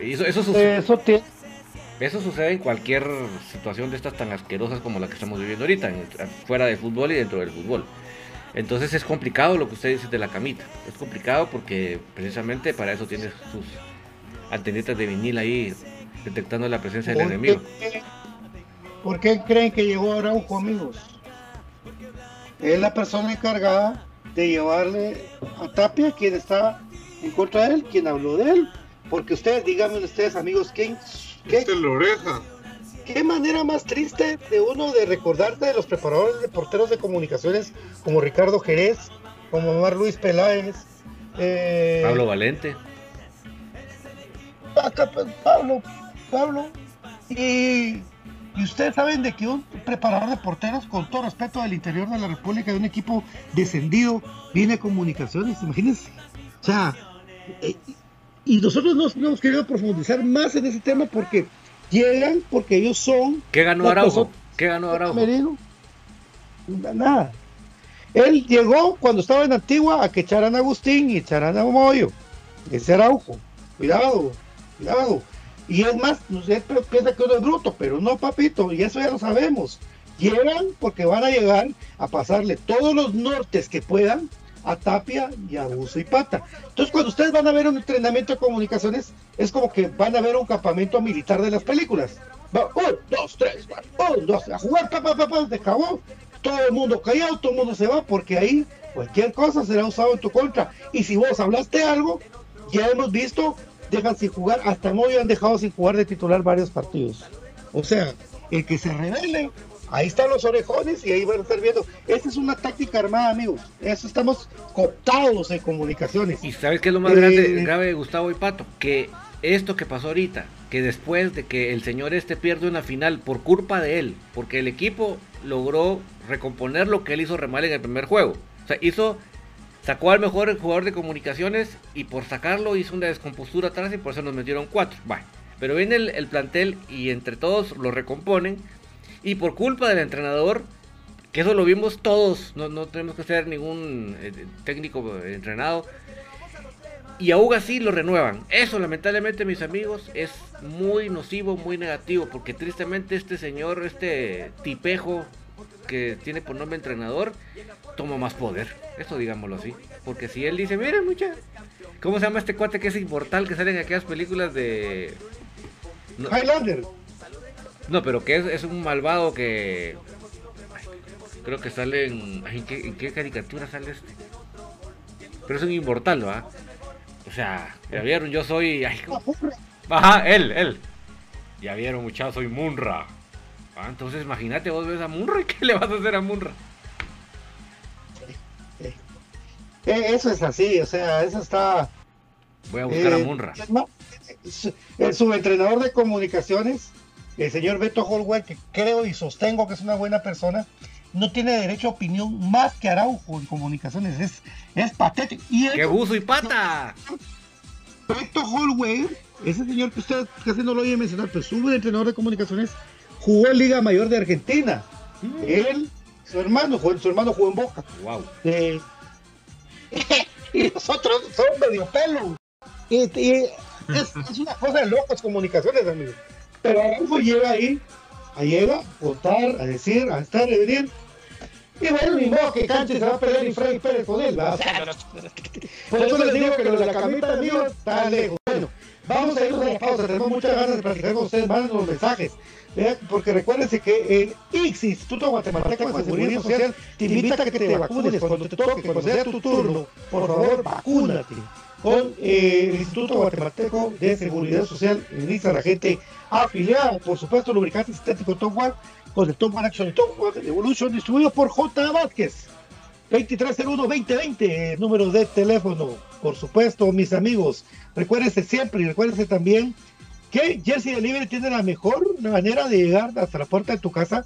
G: Eso, eso, sucede,
B: Eso
G: sucede en cualquier situación de estas tan asquerosas como la que estamos viviendo ahorita, en- fuera del fútbol y dentro del fútbol. Entonces es complicado lo que usted dice de la camita. Es complicado porque precisamente para eso tiene sus antenitas de vinil ahí detectando la presencia del
B: ¿Por
G: enemigo.
B: qué, por qué creen que llegó Araujo, amigos? Es la persona encargada de llevarle a Tapia, quien está en contra de él, quien habló de él. Porque ustedes, díganme ustedes, amigos, ¿quién, qué,
H: Este la oreja.
B: qué manera más triste de uno de recordarte de los preparadores de porteros de comunicaciones como Ricardo Jerez, como Omar Luis Peláez, eh,
G: Pablo Valente.
B: Pues, Pablo, Pablo. Y, y ustedes saben de que un preparador de porteros, con todo respeto del interior de la República, de un equipo descendido, viene a comunicaciones, imagínense. O sea, eh, y nosotros no, no hemos querido profundizar más en ese tema porque llegan, porque ellos son.
G: ¿Qué ganó Araujo?
B: personas-
G: ¿Qué ganó Araujo?
B: Nada. Él llegó cuando estaba en Antigua a que echaran a Agustín y echaran a Moyo. Ese Araujo. Cuidado, cuidado. Y es más, pe- piensa que uno es bruto, pero no, papito, y eso ya lo sabemos. Llegan porque van a llegar a pasarle todos los nortes que puedan a Tapia y a Buzo y Pata. Entonces, cuando ustedes van a ver un entrenamiento de comunicaciones, es como que van a ver un campamento militar de las películas. Va, un, dos, tres, cuatro, todos, a jugar, papá, papá, se acabó. Todo el mundo callado, todo el mundo se va, porque ahí cualquier cosa será usado en tu contra. Y si vos hablaste algo, ya hemos visto, dejan sin jugar, hasta hoy han dejado sin jugar de titular varios partidos. O sea, el que se revele, ahí están los orejones y ahí van a estar viendo. Esta es una táctica armada, amigos. Eso estamos cooptados en comunicaciones.
G: ¿Y sabes qué es lo más grande, eh, grave, Gustavo y Pato? Que esto que pasó ahorita, que después de que el señor este pierde una final por culpa de él, porque el equipo logró recomponer lo que él hizo remal en el primer juego. O sea, hizo, sacó al mejor jugador de comunicaciones y por sacarlo hizo una descompostura atrás y por eso nos metieron cuatro. Bueno, pero viene el, plantel y entre todos lo recomponen y por culpa del entrenador, que eso lo vimos todos, no, no tenemos que ser ningún eh, técnico entrenado, y aún así lo renuevan. Eso lamentablemente mis amigos es muy nocivo, muy negativo, porque tristemente este señor, este tipejo que tiene por nombre entrenador, toma más poder. Eso digámoslo así. Porque si él dice, mira mucha, ¿cómo se llama este cuate que es inmortal que sale en aquellas películas de...
B: Highlander.
G: No, pero que es, un malvado que... Creo que sale en... ¿En qué, en qué caricatura sale este? Pero es un inmortal, ¿va? O sea, ya vieron, yo soy. Ajá, él, él. Ya vieron, muchachos, soy Munra. Ah, entonces imagínate, vos ves a Munra y qué le vas a hacer a Munra.
B: Eso es así, o sea, eso está.
G: Voy a buscar a eh, Munra.
B: El subentrenador de comunicaciones, el señor Beto Holwell, que creo y sostengo que es una buena persona, no tiene derecho a opinión más que Araujo en comunicaciones. Es, es patético.
G: Y ¡Qué buzo y pata!
B: Beto Holway, ese señor que usted casi no lo oye mencionar, pero sube entrenador de comunicaciones, jugó en Liga Mayor de Argentina. Mm. Él, su hermano, su hermano jugó en Boca.
G: Wow.
B: Eh, <laughs> y nosotros somos medio pelo. Y, es, es, una cosa de locos comunicaciones, amigos. Pero Araujo llega ahí a llegar, a votar, a decir, a estar, a venir. Y bueno, ni modo que Canche se va a pelear y Freddy Pérez con él, por eso les digo que lo de la camita, amigos, está lejos. Bueno, vamos a ir a la pausa, tenemos muchas ganas de platicar con ustedes, manden los mensajes. Porque recuérdense que el IX, Instituto Guatemalteco de Seguridad Social, te invita a que te vacunes cuando te toque, cuando sea tu turno. Por favor, vacúnate con eh, el Instituto Guatemalteco de Seguridad Social, dice la gente afiliada, por supuesto, lubricante sintético Top One, con el Top One Action y Top One Evolution, distribuido por J. Vázquez. 2301-2020, número de teléfono, por supuesto, mis amigos. Recuérdense siempre y recuérdense también que Jersey Delivery tiene la mejor manera de llegar hasta la puerta de tu casa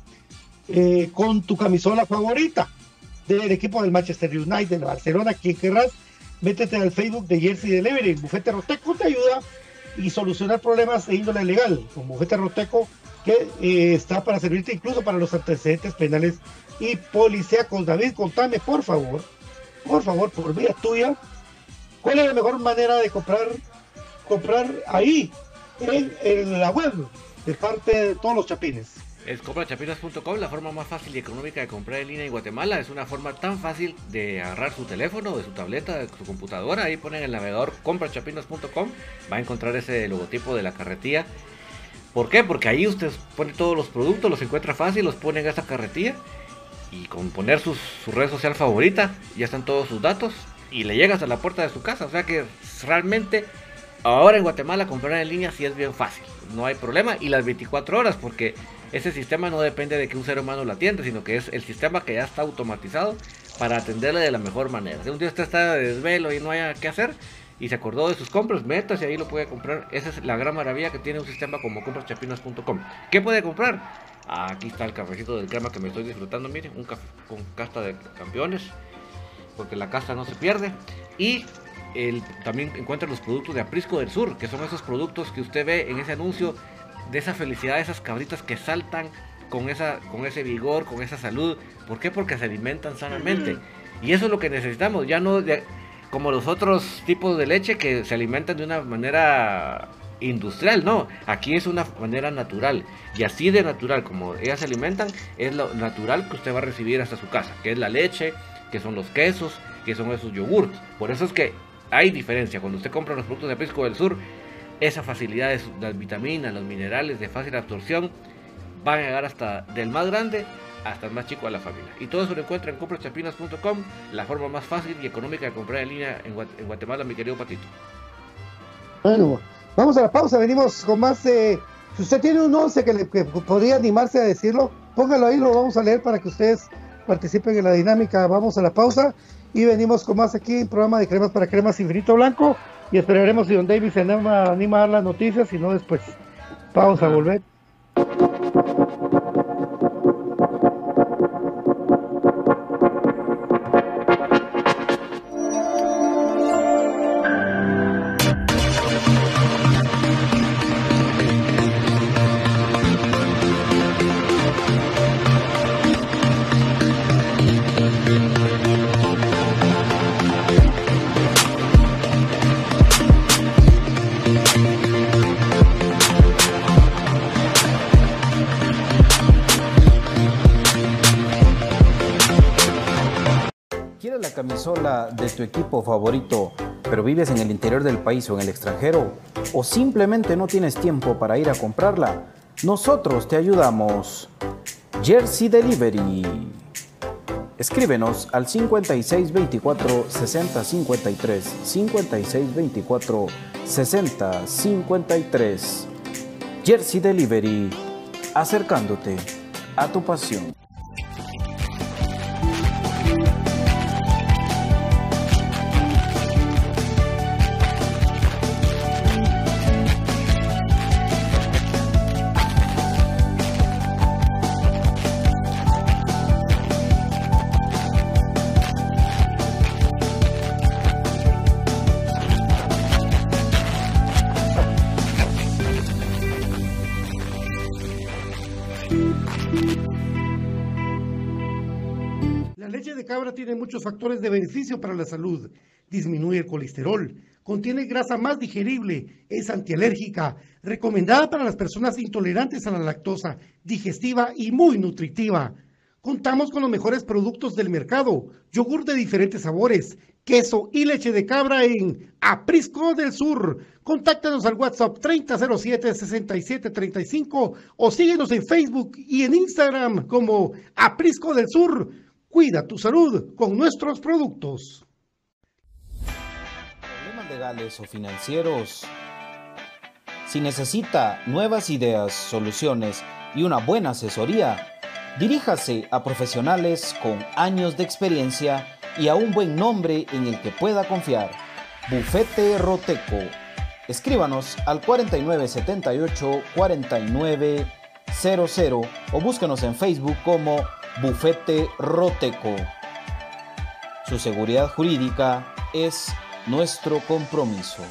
B: eh, con tu camisola favorita del equipo del Manchester United, de Barcelona, quien querrás métete al Facebook de Jersey Delivery. Bufete Roteco te ayuda y solucionar problemas de índole legal. Con Bufete Roteco que eh, está para servirte incluso para los antecedentes penales y policíacos. David, contame por favor, por favor, por vía tuya, ¿cuál es la mejor manera de comprar, comprar ahí en, en la web de parte de todos los chapines?
G: Es comprachapinas.com, la forma más fácil y económica de comprar en línea en Guatemala. Es una forma tan fácil de agarrar su teléfono, de su tableta, de su computadora. Ahí ponen el navegador comprachapinas.com. Va a encontrar ese logotipo de la carretilla. ¿Por qué? Porque ahí usted pone todos los productos, los encuentra fácil, los pone en esa carretilla. Y con poner su red social favorita, ya están todos sus datos. Y le llegas a la puerta de su casa. O sea que realmente ahora en Guatemala comprar en línea sí es bien fácil. No hay problema. Y las 24 horas, porque ese sistema no depende de que un ser humano lo atienda, sino que es el sistema que ya está automatizado para atenderle de la mejor manera. Si un día usted está de desvelo y no haya qué hacer y se acordó de sus compras, metas y ahí lo puede comprar. Esa es la gran maravilla que tiene un sistema como compraschapinas.com. ¿Qué puede comprar? aquí está el cafecito del crema que me estoy disfrutando, miren, un café con casta de campeones, porque la casta no se pierde. Y también encuentra los productos de Aprisco del Sur, que son esos productos que usted ve en ese anuncio de esa felicidad, de esas cabritas que saltan con, esa, con ese vigor, con esa salud. ¿Por qué? Porque se alimentan sanamente. Y eso es lo que necesitamos, ya no como los otros tipos de leche que se alimentan de una manera industrial, no, aquí es una manera natural y así de natural como ellas se alimentan es lo natural que usted va a recibir hasta su casa, que es la leche, que son los quesos, que son esos yogurts. Por eso es que hay diferencia, cuando usted compra los productos de Pisco del Sur esa facilidad de las vitaminas, los minerales de fácil absorción, van a llegar hasta del más grande hasta el más chico de la familia. Y todo eso lo encuentra en comprachapinas.com, la forma más fácil y económica de comprar en línea en, Guatemala, mi querido Patito.
B: Bueno, vamos a la pausa, venimos con más. Si usted tiene un 11 que, le, podría animarse a decirlo, póngalo ahí, lo vamos a leer para que ustedes participen en la dinámica. Vamos a la pausa y venimos con más aquí en programa de Cremas para Cremas Infinito Blanco y esperaremos si Don David se anima, anima a dar las noticias y no después. Vamos a volver.
A: Camisola de tu equipo favorito, pero vives en el interior del país o en el extranjero, o simplemente no tienes tiempo para ir a comprarla, nosotros te ayudamos. Jersey Delivery. Escríbenos al 5624 6053 5624 6053. Jersey Delivery, acercándote a tu pasión. Tiene muchos factores de beneficio para la salud. Disminuye el colesterol, contiene grasa más digerible, es antialérgica, recomendada para las personas intolerantes a la lactosa, digestiva y muy nutritiva. Contamos con los mejores productos del mercado, yogur de diferentes sabores, queso y leche de cabra en Aprisco del Sur. Contáctanos al WhatsApp 3007-6735 o síguenos en Facebook y en Instagram como Aprisco del Sur. Cuida tu salud con nuestros productos. Problemas legales o financieros. Si necesita nuevas ideas, soluciones y una buena asesoría, diríjase a profesionales con años de experiencia y a un buen nombre en el que pueda confiar. Bufete Roteco. Escríbanos al 4978 4900 o búsquenos en Facebook como Bufete Roteco. Su seguridad jurídica es nuestro compromiso.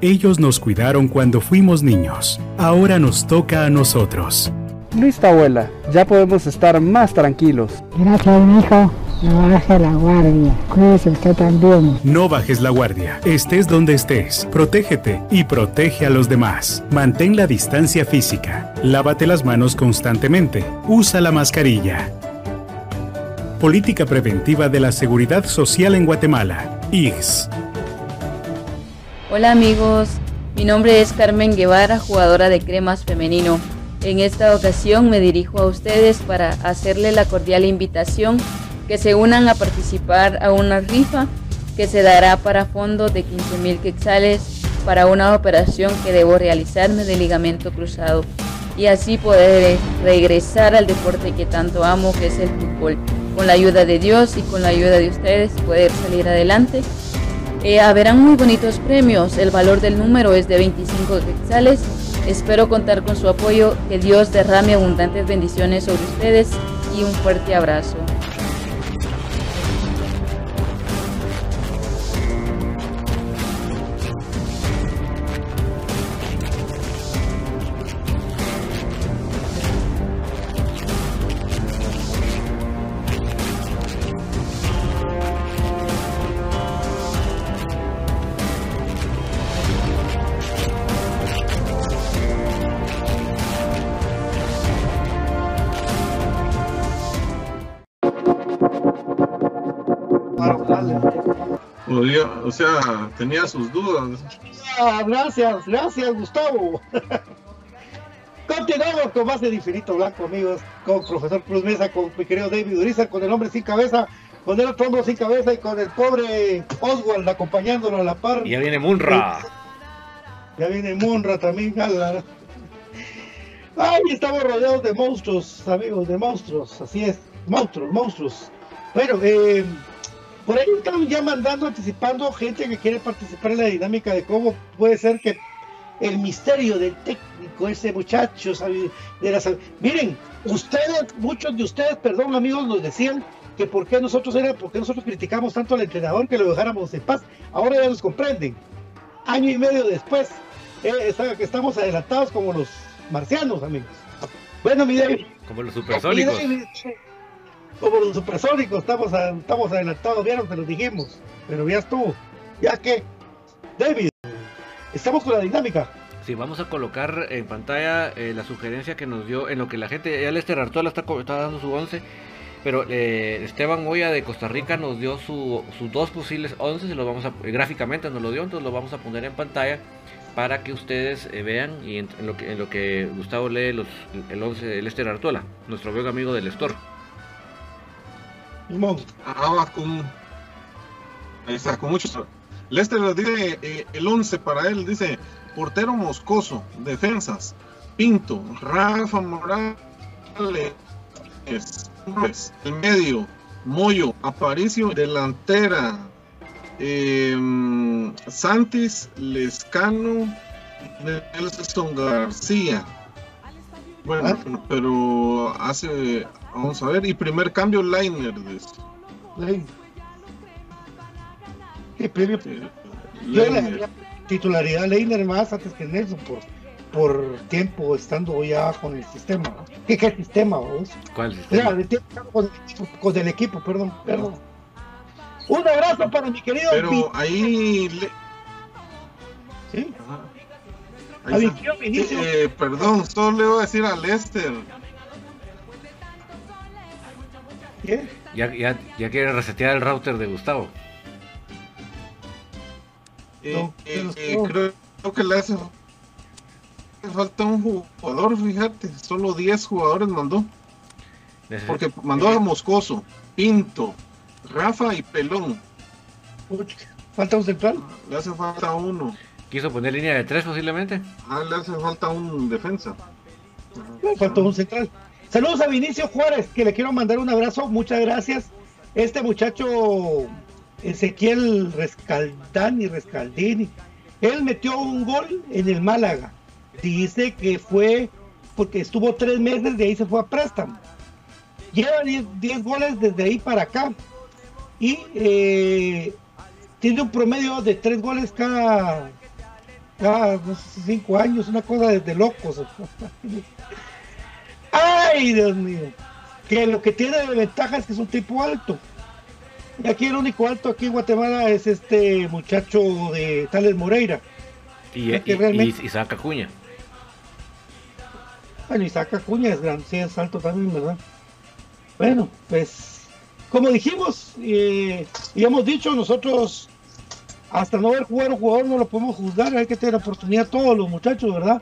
C: Ellos nos cuidaron cuando fuimos niños. Ahora nos toca a nosotros.
D: Listo, abuela. Ya podemos estar más tranquilos.
E: Gracias, hijo. No bajes la guardia. Cuídese usted también.
C: No bajes la guardia. Estés donde estés. Protégete y protege a los demás. Mantén la distancia física. Lávate las manos constantemente. Usa la mascarilla. Política Preventiva de la Seguridad Social en Guatemala. IGS.
F: Hola amigos, mi nombre es Carmen Guevara, jugadora de cremas femenino. En esta ocasión me dirijo a ustedes para hacerle la cordial invitación que se unan a participar a una rifa que se dará para fondos de 15 mil quetzales para una operación que debo realizarme de ligamento cruzado y así poder regresar al deporte que tanto amo que es el fútbol. Con la ayuda de Dios y con la ayuda de ustedes poder salir adelante. Eh, haberán muy bonitos premios, el valor del número es de 25 quetzales. Espero contar con su apoyo, que Dios derrame abundantes bendiciones sobre ustedes y un fuerte abrazo.
H: O sea, tenía sus dudas.
B: Ah, gracias, gracias, Gustavo. <laughs> Continuamos con más de Infinito Blanco, amigos, con profesor Cruz Mesa, con mi querido David Uriza, con el hombre sin cabeza, con el otro hombre sin cabeza y con el pobre Oswald acompañándolo a la par.
G: Y ya viene Munra.
B: Ya viene Munra también. <laughs> ala. Ay, estamos rodeados de monstruos, amigos, de monstruos, así es, monstruos, monstruos. Bueno, eh, por ahí están ya mandando, anticipando gente que quiere participar en la dinámica de cómo puede ser que el misterio del técnico, ese muchacho, sabe, de la Miren, ustedes, muchos de ustedes, perdón amigos, nos decían que por qué nosotros era, por qué nosotros criticamos tanto al entrenador que lo dejáramos en paz. Ahora ya nos comprenden. Año y medio después, eh, está- estamos adelantados como los marcianos, amigos. Bueno, mi David,
G: Como los
B: mi
G: supersónicos.
B: David, como los supersónicos, estamos, estamos adelantados, vieron que lo dijimos, pero ya estuvo. Ya que, David, estamos con la dinámica.
G: Sí, vamos a colocar en pantalla eh, la sugerencia que nos dio en lo que la gente, ya Lester Artola está, está dando su 11, pero eh, Esteban Moya de Costa Rica nos dio su- sus dos posibles 11, se los vamos a, eh, gráficamente nos lo dio, entonces lo vamos a poner en pantalla para que ustedes vean y en, en lo que, en lo que Gustavo lee los, el 11 de Lester Artola, nuestro buen amigo del Store.
H: Ah, va con. Ahí está, con mucho. Lester nos dice eh, el 11 para él: dice portero Moscoso, defensas, Pinto, Rafa Morales, el medio, Moyo, Aparicio, delantera, eh, Santis, Lescano, Nelson García. Bueno, pero hace, vamos a ver, y primer cambio, Liner.
B: Lane. Sí, premio.
H: Eh,
B: Yo le
H: Liner.
B: daría titularidad a Leiner más antes que Nelson por, por tiempo estando ya con el sistema. ¿no? ¿Qué, qué sistema, vos?
G: ¿Cuál
B: O sea,
G: sistema?
B: con, el equipo- con el equipo, perdón, perdón. Un abrazo para mi querido
H: Pero ahí. le-
B: ¿Sí?
H: Ahí. Eh, perdón, solo le voy a decir a Lester.
B: ¿Qué?
G: Ya, ya, ya quiere resetear el router de Gustavo.
H: Eh,
B: No,
H: eh, eh, creo, creo que le hace falta un jugador, fíjate. Solo 10 jugadores mandó. Porque mandó a Moscoso, Pinto, Rafa y Pelón.
B: Falta un central.
H: Le hace falta uno.
G: Quiso poner línea de tres posiblemente.
H: Ah, le hace falta un defensa.
B: Falta un central. Saludos a Vinicio Juárez, que le quiero mandar un abrazo. Muchas gracias. Este muchacho Ezequiel Rescaldani, Rescaldini, él metió un gol en el Málaga. Dice que fue porque estuvo tres meses, de ahí se fue a préstamo. Lleva 10 goles desde ahí para acá. Y eh, tiene un promedio de tres goles cada, cada años, una cosa de locos. <laughs> Ay, Dios mío. Que lo que tiene de ventaja es que es un tipo alto. Y aquí el único alto aquí en Guatemala es este muchacho de Tales Moreira.
G: Y, y-
B: realmente-
G: y- y saca cuña.
B: Bueno, Isaac Acuña es grande, sí, es alto también, ¿verdad? Bueno, pues, como dijimos eh, y hemos dicho, nosotros hasta no ver jugar un jugador no lo podemos juzgar, hay que tener oportunidad todos los muchachos, ¿verdad?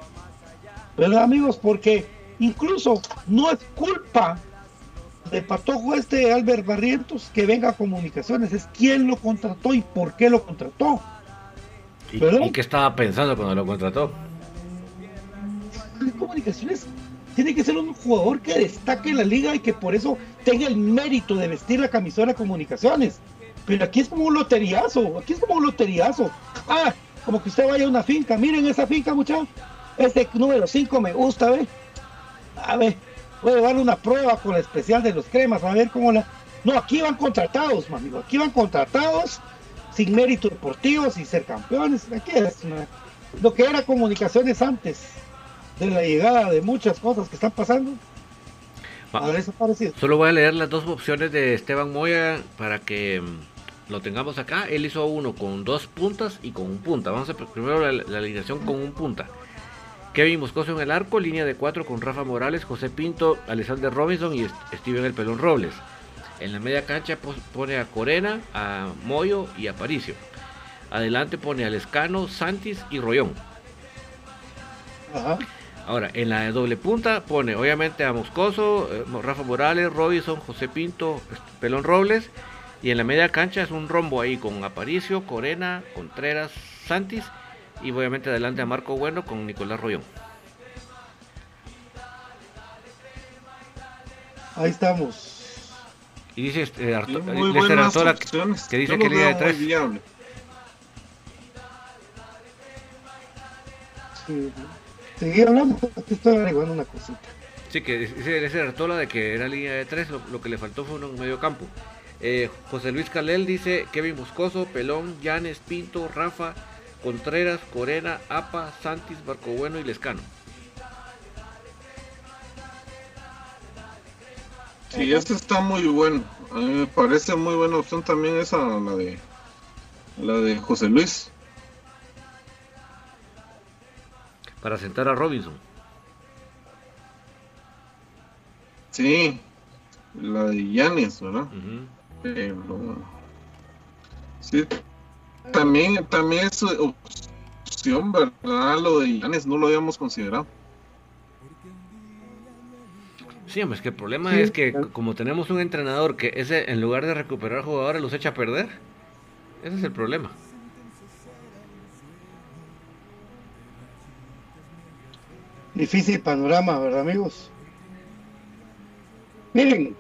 B: ¿Verdad, amigos? Porque incluso no es culpa del patojo este Albert Barrientos que venga a comunicaciones, es quién lo contrató y por qué lo contrató.
G: ¿Y, qué estaba pensando cuando lo contrató?
B: de comunicaciones tiene que ser un jugador que destaque en la liga y que por eso tenga el mérito de vestir la camisola de comunicaciones. Pero aquí es como un loteriazo, aquí es como un loteriazo. Ah, como que usted vaya a una finca, miren esa finca, muchachos. Este número 5 me gusta, ¿ve? A ver, voy a darle una prueba con la especial de los cremas, a ver cómo la. No, aquí van contratados, mami, aquí van contratados, sin mérito deportivo, sin ser campeones. Aquí es una- lo que era comunicaciones antes de la llegada de muchas cosas que están pasando.
G: Va.
B: Desaparecido.
G: Solo voy a leer las dos opciones de Esteban Moya para que mm, lo tengamos acá. Él hizo uno con dos puntas y con un punta. Vamos a primero la, la alineación con un punta. Kevin Moscoso en el arco, línea de cuatro con Rafa Morales, José Pinto, Alexander Robinson y Steven El Pelón Robles. En la media cancha pone a Corena, a Moyo y a Paricio. Adelante pone a Lescano, Santis y Rollón.
B: Ajá.
G: Ahora, en la de doble punta pone obviamente a Moscoso, eh, Rafa Morales, Robinson, José Pinto, Pelón Robles. Y en la media cancha es un rombo ahí con Aparicio, Corena, Contreras, Santis. Y obviamente adelante a Marco Bueno con Nicolás Rollón.
B: Ahí estamos.
G: Y dice este, Arto-
H: Sí, muy
G: Lester
H: buenas
G: Artola
H: opciones.
G: que dice
H: Yo
G: que línea de tres.
H: viable.
B: Sí. Seguí hablando, te estoy agregando una cosita.
G: Sí, que dice Lester Artola de que era línea de tres, lo, lo que le faltó fue un medio campo. Eh, José Luis Calel dice Kevin Moscoso, Pelón, Llanes, Pinto, Rafa, Contreras, Corena, Apa, Santis, Barco Bueno y Lescano.
H: Sí, ese está muy bueno. A mí me parece muy buena opción también esa, la de la de José Luis.
G: Para sentar a Robinson.
H: Sí, la de Yanes, ¿verdad? Pero, sí, también, también es opción, ¿verdad? Lo de Yanes no lo habíamos considerado.
G: Sí, hombre, es que el problema
B: Sí,
G: es que
B: claro.
G: como tenemos un entrenador que ese en lugar de recuperar jugadores los echa a perder. Ese es el problema.
B: Difícil panorama, ¿verdad, amigos? Miren,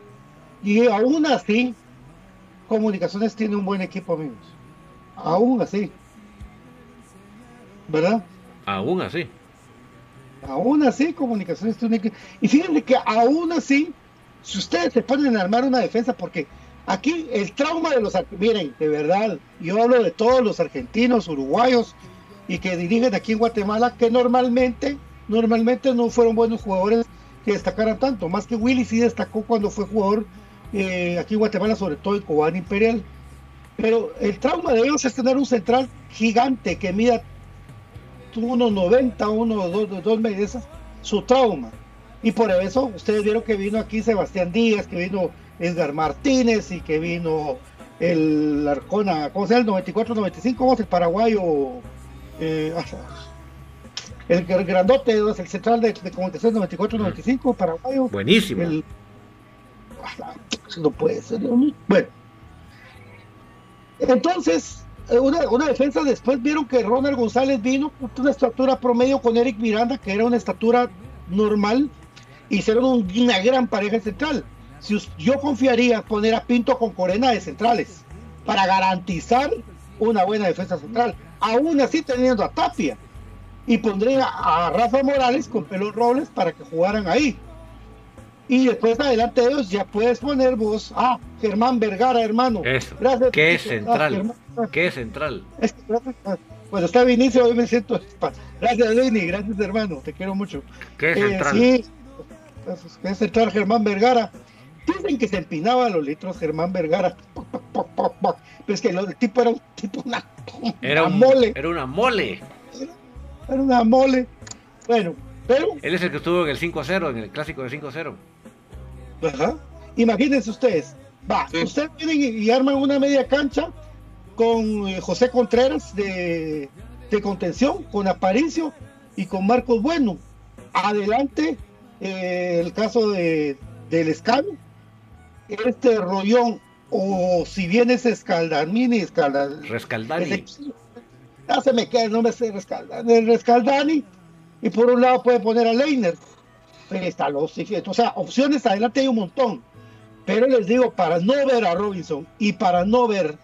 B: y aún así, Comunicaciones tiene un buen equipo, amigos. Aún así. ¿Verdad?
G: Aún así.
B: Aún así, Comunicaciones tiene que... Y fíjense que aún así, si ustedes se ponen a armar una defensa, porque aquí el trauma de los... Miren, de verdad, yo hablo de todos los argentinos, uruguayos, y que dirigen aquí en Guatemala, que normalmente, normalmente no fueron buenos jugadores que destacaran tanto. Más que Willy sí destacó cuando fue jugador eh, aquí en Guatemala, sobre todo en Cobán Imperial. Pero el trauma de ellos es tener un central gigante que mida unos 90, uno, dos, dos meses, su trauma. Y por eso ustedes vieron que vino aquí Sebastián Díaz, que vino Edgar Martínez y que vino el Arcona, ¿cómo se llama? El 94-95, ¿cómo es el paraguayo? Eh, ah, el, el grandote, el central de, de comunicación 94-95, paraguayo.
G: Buenísimo.
B: El- Ah, no puede ser. ¿no? Bueno. Entonces, eh, una, una defensa después vieron que Ronald González vino una estatura promedio con Eric Miranda, que era una estatura normal, hicieron un- una gran pareja central. Si yo confiaría poner a Pinto con Corena de centrales para garantizar una buena defensa central, aún así teniendo a Tapia. Y pondría a Rafa Morales con Pelón Robles para que jugaran ahí. Y después adelante de ellos ya puedes poner vos a Germán Vergara, hermano.
G: Eso.
B: Gracias.
G: Qué
B: Ah,
G: central. Qué central.
B: Es gracias, ah, Cuando está Vinicio, hoy me siento. Gracias, Vini. Gracias, hermano. Te quiero mucho.
G: Qué
B: Eh,
G: central.
B: sí, es- es central Germán Vergara. Dicen que se empinaba a los litros Germán Vergara. Pero es que el tipo era un tipo una,
G: Era,
B: una
G: un,
B: mole.
G: era una mole.
B: Era una mole. Bueno, pero
G: Él es el que estuvo en el 5 a 0, en el clásico de 5 a 0.
B: Ajá. Imagínense ustedes, va,
H: Sí.
B: ustedes vienen y, y arman una media cancha con eh, José Contreras de, de contención, con Aparicio y con Marcos Bueno. Adelante, eh, el caso de, del escalo, este Rollón, o si bien es Escaldamini, Escaldamini,
G: Rescaldani.
B: ya se me queda el nombre de Rescaldani, Rescaldani, y por un lado puede poner a Leiner. Está los o sea, opciones adelante hay un montón. Pero les digo, para no ver a Robinson y para no ver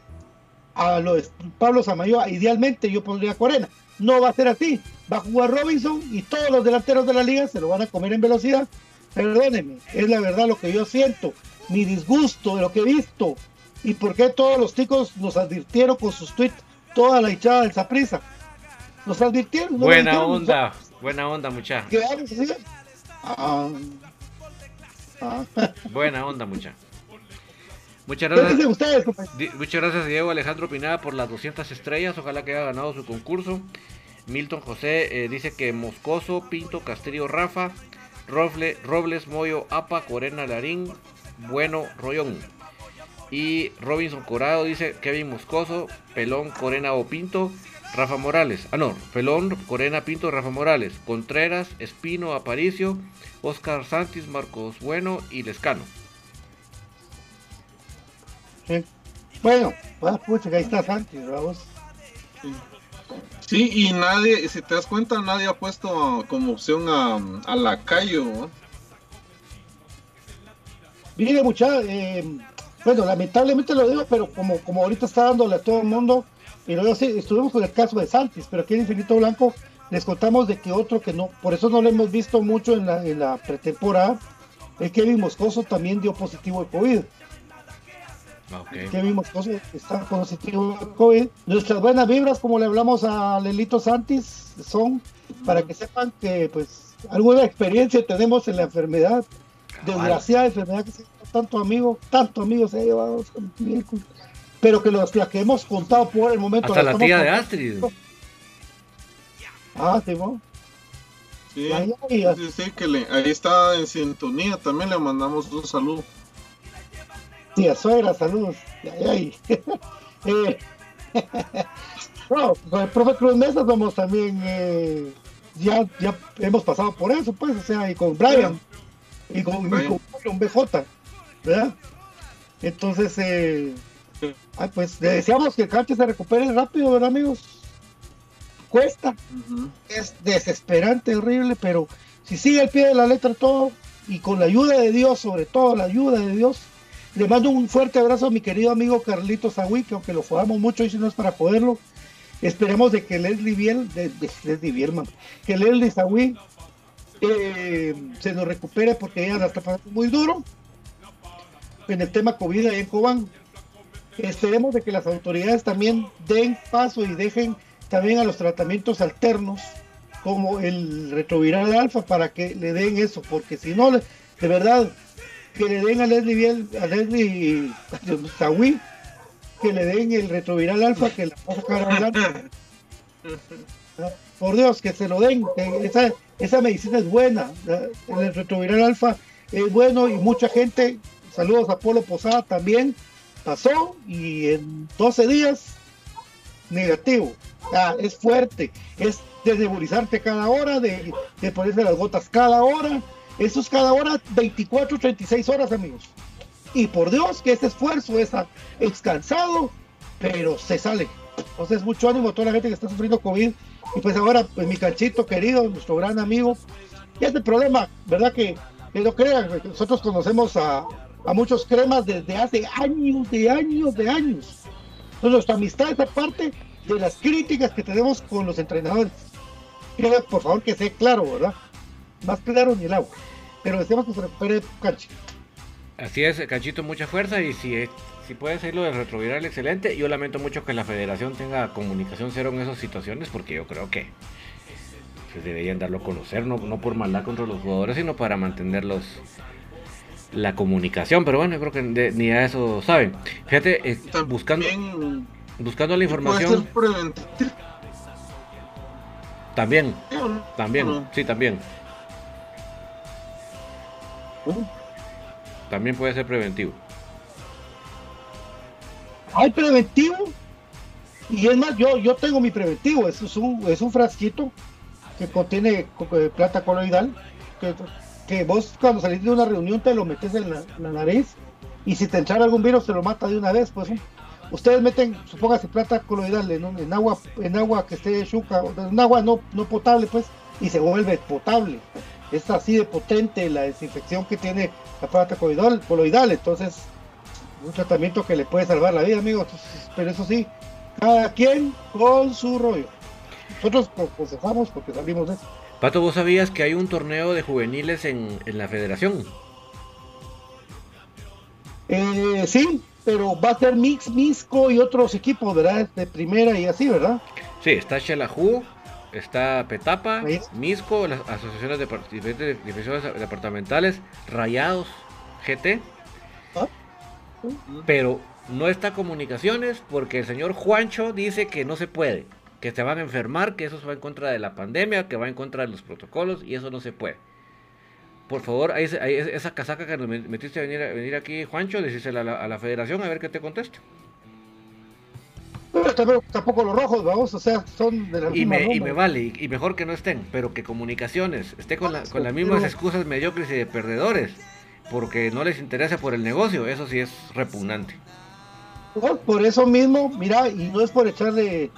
B: a los Pablo Samayoa, idealmente yo pondría Corena. No va a ser así. Va a jugar Robinson y todos los delanteros de la liga se lo van a comer en velocidad. Perdónenme, es la verdad lo que yo siento. Mi disgusto de lo que he visto. Y por qué todos los ticos nos advirtieron con sus tweets, toda la hinchada del Saprisa. Nos advirtieron.
G: Buena onda. Buena onda, mucha.
B: Ah, ah.
G: Buena onda, mucha. Muchas
B: ¿Qué dicen
G: gracias.
B: ustedes,
G: Muchas gracias Diego Alejandro Pinada por las 200 estrellas. Ojalá que haya ganado su concurso. Milton José eh, dice que Moscoso, Pinto, Castillo, Rafa, Roble- Robles, Moyo, Apa, Corena, Larín, Bueno, Rollón. Y Robinson Corado dice Kevin Moscoso, Pelón, Corena o Pinto, Rafa Morales. Ah, no, Pelón, Corena Pinto, Rafa Morales. Contreras, Espino, Aparicio, Oscar Santis, Marcos Bueno y Lescano.
B: Sí. Bueno, pues, pucha, que ahí está Santis, vamos.
H: Sí, y nadie, si te das cuenta, nadie ha puesto como opción a, a Lacayo. ¿no?
B: Mire, mucha, eh, bueno, lamentablemente lo digo, pero como, como ahorita está dándole a todo el mundo, pero yo estuvimos con el caso de Santis, pero aquí en Infinito Blanco les contamos de que otro que no, por eso no lo hemos visto mucho en la, en la pretemporada, el Kevin Moscoso también dio positivo de COVID. Kevin Moscoso está positivo de COVID. Nuestras buenas vibras, como le hablamos a Lelito Santis, son para que sepan que pues alguna experiencia tenemos en la enfermedad, desgraciada enfermedad que se tanto amigo, tanto amigos se ha llevado, pero que los la que hemos contado por el momento.
G: Hasta
B: la
G: tía de. Astrid.
B: Ah, sí, ¿no?
H: Sí, sí, sí, que le- ahí está en sintonía. También le mandamos un saludo.
B: Tía suegra, saludos. Ay, ay. <laughs> Eh, <laughs> no, con el profe Cruz Mesa somos también, eh, ya, ya hemos pasado por eso, pues, o sea, y con Brian, y con, y
H: Brian.
B: con BJ, ¿verdad? Entonces, eh, ay, pues, le deseamos que el canche se recupere rápido, ¿verdad, amigos? Cuesta, es desesperante, horrible, pero si sigue al pie de la letra todo y con la ayuda de Dios, sobre todo la ayuda de Dios, le mando un fuerte abrazo a mi querido amigo Carlito Sagui, que aunque lo jodamos mucho y si no es para joderlo, esperemos de que Leslie Biel, de, de- Leslie Bielman, que Leslie Sagui eh, se nos recupere porque ella la está pasando muy duro en el tema COVID ahí en Cobán. Esperemos de que las autoridades también den paso y dejen también a los tratamientos alternos como el retroviral alfa para que le den eso, porque si no, de verdad, que le den a Leslie Biel, a Leslie Sawi, que le den el retroviral alfa que la va a sacar adelante. Por Dios, que se lo den, esa, esa medicina es buena, el retroviral alfa es bueno y mucha gente, saludos a Polo Posada también, pasó y en 12 días negativo. Ah, es fuerte, es de nebulizarte cada hora, de, de ponerse las gotas cada hora. Eso es cada hora 24, 36 horas, amigos. Y por Dios que ese esfuerzo es, es cansado, pero se sale. Entonces, mucho ánimo a toda la gente que está sufriendo COVID. Y pues ahora, pues mi canchito querido, nuestro gran amigo. Y este problema, ¿verdad? Que, que no crean, nosotros conocemos a, a muchos cremas desde hace años, de años, de años. Entonces, nuestra amistad es aparte de las críticas que tenemos con los entrenadores. Quiero, por favor, que sea claro, ¿verdad? Más claro ni el agua. Pero deseamos que se recupere Canchi.
G: Así es, Cachito, mucha fuerza y si, si puede ser lo del retroviral, excelente. Yo lamento mucho que la federación tenga comunicación cero en esas situaciones porque yo creo que pues, deberían darlo a conocer, no, no por maldad contra los jugadores, sino para mantenerlos la comunicación. Pero bueno, yo creo que de- ni a eso saben. Fíjate, eh, buscando, buscando la información, también, también, sí, también. También puede ser preventivo.
B: Hay preventivo. Y es más, yo, yo tengo mi preventivo. Es, es un, es un frasquito que contiene co- eh, plata coloidal. Que, que vos cuando salís de una reunión te lo metes en la, nariz. Y si te entrara algún virus te lo mata de una vez. Pues ustedes meten, supóngase plata coloidal en, agua, en agua que esté chuca, en agua no, no potable, pues, y se vuelve potable. Es así de potente la desinfección que tiene la plata coloidal, coloidal. Entonces, un tratamiento que le puede salvar la vida, amigos. Pero eso sí, cada quien con su rollo. Nosotros co- aconsejamos porque salimos de eso.
G: Pato, ¿vos sabías que hay un torneo de juveniles en, en la federación?
B: Eh, sí, pero va a ser Mix, Misco y otros equipos, ¿verdad? De primera y así, ¿verdad?
G: Sí, está Xelajú, está Petapa. Misco, las asociaciones de diferentes divisiones departamentales, Rayados, GT.
B: Ah.
G: Pero no está comunicaciones porque el señor Juancho dice que no se puede, que se van a enfermar, que eso va en contra de la pandemia, que va en contra de los protocolos y eso no se puede. Por favor, ahí, esa casaca que nos met- metiste a venir, a venir aquí, Juancho, decísela a la, a la federación a ver qué te contesta.
B: tampoco, los rojos, vamos, o sea, son de la
G: y me, y me vale, y, mejor que no estén, pero que comunicaciones esté con, con las mismas excusas mediocres y de perdedores, porque no les interesa por el negocio, eso sí es repugnante.
B: por eso mismo, mira, y no es por echarle...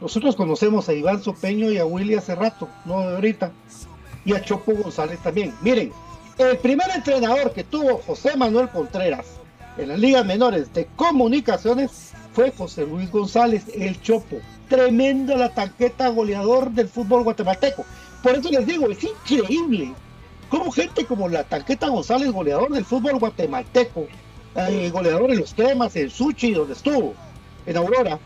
B: nosotros conocemos a Iván Sopeño y a Willy hace rato, no ahorita, y a Chopo González también. Miren, el primer entrenador que tuvo José Manuel Contreras en las ligas menores de comunicaciones fue José Luis González, el Chopo. Tremendo la tanqueta goleador del fútbol guatemalteco. Por eso les digo, es increíble cómo gente como la tanqueta González, goleador del fútbol guatemalteco, eh, goleador en los cremas, en Suchi, donde estuvo, en Aurora,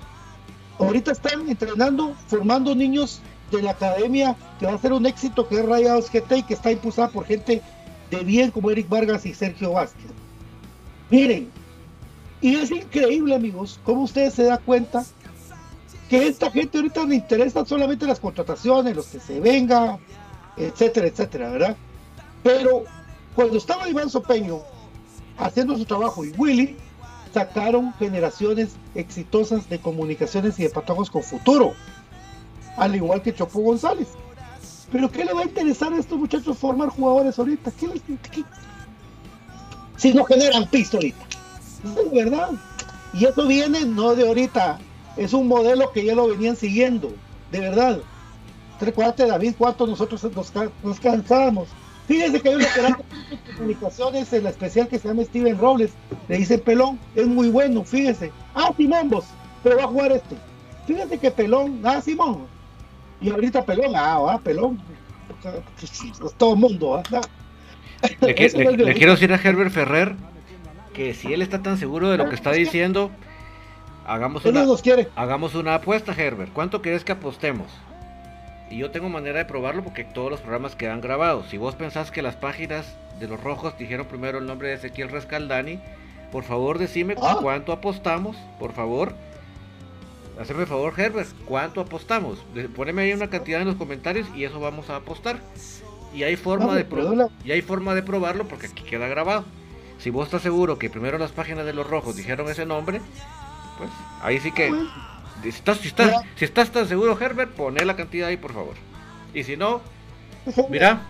B: ahorita están entrenando, formando niños de la academia que va a ser un éxito, que es Rayados GT y que está impulsada por gente de bien como Eric Vargas y Sergio Vázquez. Miren, y es increíble, amigos, cómo ustedes se dan cuenta que esta gente ahorita le interesa solamente las contrataciones, los que se venga, etcétera, etcétera, ¿verdad? Pero cuando estaba Iván Sopeño haciendo su trabajo y Willy, sacaron generaciones exitosas de comunicaciones y de patólogos con futuro, al igual que Chopo González. Pero ¿qué le va a interesar a estos muchachos formar jugadores ahorita? ¿Qué les, qué, si no generan pistolita. Es verdad. Y eso viene no de ahorita, es un modelo que ya lo venían siguiendo, de verdad. Recuérdate, David, cuánto nosotros nos, nos cansábamos. Fíjense que hay una de comunicaciones en la especial que se llama Steven Robles, le dice Pelón, es muy bueno, fíjese. Ah, Simón, vos, pero va a jugar este. Fíjate que Pelón, ah, Simón. Y ahorita Pelón, ah, ah Pelón. Todo el mundo, ah.
G: Le, <laughs> quiero decir a Herbert Ferrer que si él está tan seguro de lo que está diciendo, hagamos una, hagamos una apuesta, Herbert. ¿Cuánto quieres que apostemos? Y yo tengo manera de probarlo porque todos los programas quedan grabados. Si vos pensás que las páginas de los rojos dijeron primero el nombre de Ezequiel Rescaldani, por favor decime ah. cuánto apostamos, por favor. Hacerme favor, Herbert, ¿cuánto apostamos? Poneme ahí una cantidad en los comentarios y eso vamos a apostar. Y hay forma de y hay forma de probarlo porque aquí queda grabado. Si vos estás seguro que primero las páginas de los rojos dijeron ese nombre, pues ahí sí que si estás, si estás, si estás tan seguro, Herbert, poné la cantidad ahí, por favor. Y si no, mira,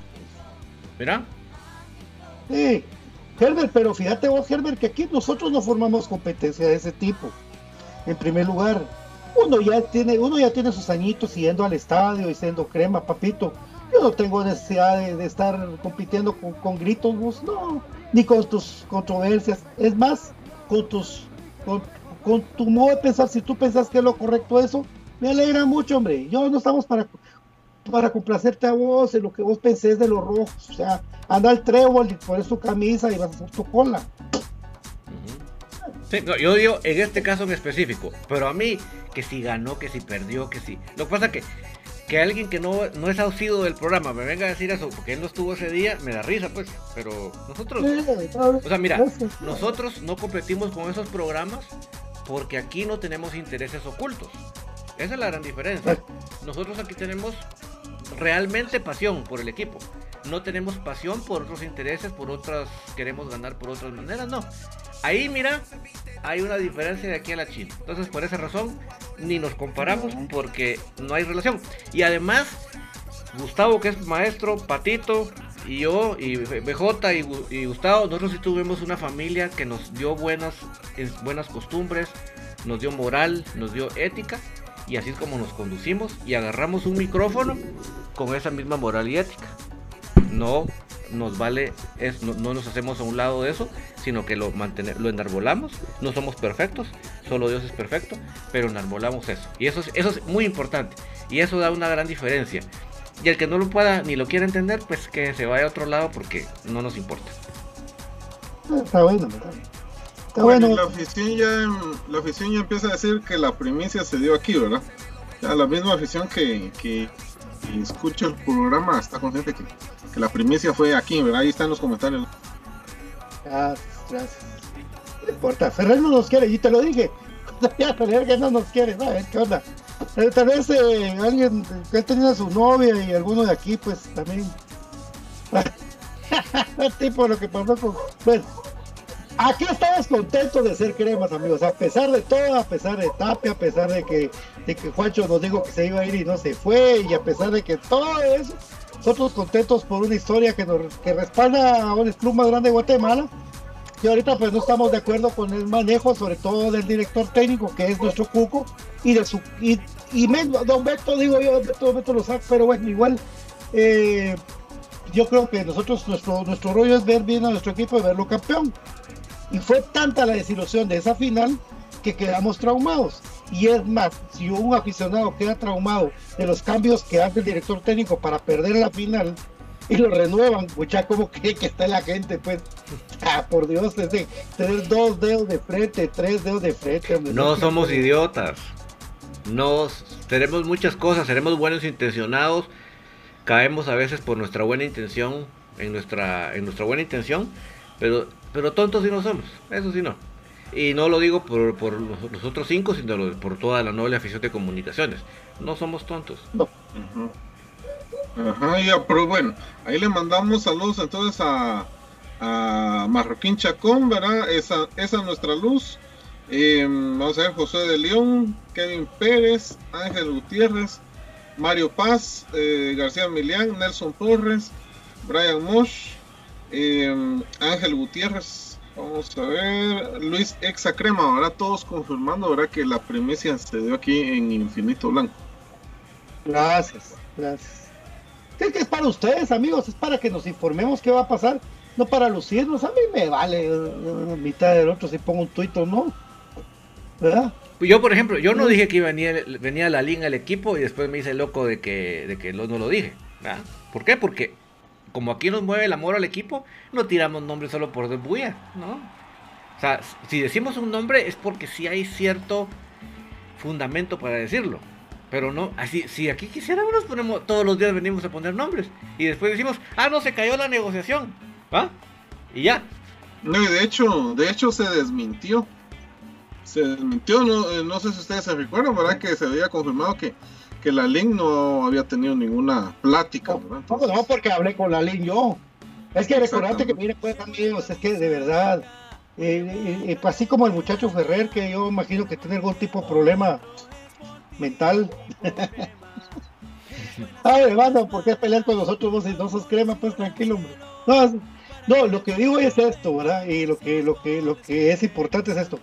G: mira.
B: Sí, Herbert, pero fíjate vos, Herbert, que aquí nosotros no formamos competencia de ese tipo. En primer lugar, uno ya tiene, uno ya tiene sus añitos yendo al estadio y siendo crema, papito. Yo no tengo necesidad de, estar compitiendo con, gritos, vos, no, ni con tus controversias. Es más, con tus con, tu modo de pensar, si tú pensas que es lo correcto eso, me alegra mucho, hombre. Yo no estamos para para complacerte a vos en lo que vos pensés de los rojos. O sea, anda al trébol y pones tu camisa y vas a hacer tu cola.
G: yo digo en este caso en específico, pero a mí, que si ganó, que si perdió, que si. Lo que pasa que que alguien que no, no es ausido del programa me venga a decir eso porque él no estuvo ese día, me da risa, pues. Pero nosotros, o sea, mira, nosotros no competimos con esos programas porque aquí no tenemos intereses ocultos. Esa es la gran diferencia. Nosotros aquí tenemos realmente pasión por el equipo. No tenemos pasión por otros intereses, por otras, queremos ganar por otras maneras, no. Ahí, mira, hay una diferencia de aquí a la China. Entonces, por esa razón, ni nos comparamos porque no hay relación. Y además, Gustavo, que es maestro, Patito, y yo, y BJ y, Gustavo, nosotros sí tuvimos una familia que nos dio buenas, buenas costumbres, nos dio moral, nos dio ética, y así es como nos conducimos y agarramos un micrófono con esa misma moral y ética. No nos vale, es, no, nos hacemos a un lado de eso, sino que lo, mantener, lo enarbolamos. No somos perfectos, solo Dios es perfecto, pero enarbolamos eso. Y eso es, eso es muy importante. Y eso da una gran diferencia. Y el que no lo pueda ni lo quiera entender, pues que se vaya a otro lado porque no nos importa.
B: Está bueno,
H: Está bueno. La afición, ya, la afición ya empieza a decir que la primicia se dio aquí, ¿verdad? la misma afición que, que, escucha el programa está consciente que la primicia fue aquí, ¿verdad? Ahí están los comentarios.
B: Gracias, gracias. No importa, Ferrer no nos quiere, y te lo dije. <laughs> Ya Ferrer que no nos quiere, ¿no? ¿Qué onda? Eh, tal vez eh, alguien que tenía su novia y alguno de aquí, pues también. <laughs> tipo lo que pasó con. Bueno, Aquí estamos contentos de ser cremas, amigos. A pesar de todo, a pesar de Tapia, a pesar de que, de que Juancho nos dijo que se iba a ir y no se fue, y a pesar de que todo eso, nosotros contentos por una historia que, nos, que respalda a un club más grande de Guatemala. Y ahorita pues no estamos de acuerdo con el manejo, sobre todo del director técnico, que es nuestro Cuco, y de su y, y Don Beto, digo yo, Beto, Beto lo sabe, pero bueno, igual eh, yo creo que nosotros, nuestro, nuestro rollo es ver bien a nuestro equipo y verlo campeón. Y fue tanta la desilusión de esa final que quedamos traumados. Y es más, si un aficionado queda traumado de los cambios que hace el director técnico para perder la final y lo renuevan, mucha como cree que está la gente, pues, por Dios, es de tener dos dedos de frente, tres dedos de frente.
G: no somos idiotas. Nos tenemos muchas cosas, seremos buenos intencionados, caemos a veces por nuestra buena intención, en nuestra, en nuestra buena intención, pero pero tontos sí no somos, eso sí no. Y no lo digo por, por los, otros cinco, sino por toda la noble afición de comunicaciones. No somos tontos. No.
H: Ajá, ya, pero bueno, ahí le mandamos saludos entonces a, a Marroquín Chacón, ¿verdad? Esa, es nuestra luz. Em, vamos a ver, José de León, Kevin Pérez, Ángel Gutiérrez, Mario Paz, eh, García Milián, Nelson Torres, Brian Mosh, Em, Ángel Gutiérrez, vamos a ver, Luis Exacrema, ahora todos confirmando, ¿verdad? Que la primicia se dio aquí en Infinito Blanco.
B: Gracias, gracias. Es que es para ustedes, amigos, es para que nos informemos qué va a pasar, no para lucirnos. A mí me vale uh, mitad del otro si pongo un tuit o no, ¿verdad?
G: Yo, por ejemplo, yo no dije que venía, venía la línea al equipo y después me hice loco de que, de que no, no lo dije. ¿verdad? ¿Por qué? Porque como aquí nos mueve el amor al equipo, no tiramos nombres solo por bulla, ¿no? O sea, si decimos un nombre es porque sí hay cierto fundamento para decirlo. Pero no, así, si aquí quisiéramos ponemos, todos los días venimos a poner nombres. Y después decimos, ah, no, se cayó la negociación. ¿Va? Y ya.
H: No, y de hecho, de hecho se desmintió. Se desmintió, no, eh, no sé si ustedes se recuerdan, ¿verdad? Que se había confirmado que que la Link no había tenido ninguna plática.
B: No, no, porque hablé con la Link yo. Es que recordate que, mire, pues amigos, es que de verdad, eh, eh, eh, pues, así como el muchacho Ferrer, que yo imagino que tiene algún tipo de problema mental. <laughs> Ay, hermano, ¿por qué pelear con nosotros vos y no sos crema? Pues tranquilo, hombre. No, no, lo que digo es esto, ¿verdad? Y lo que, lo que, lo que es importante es esto.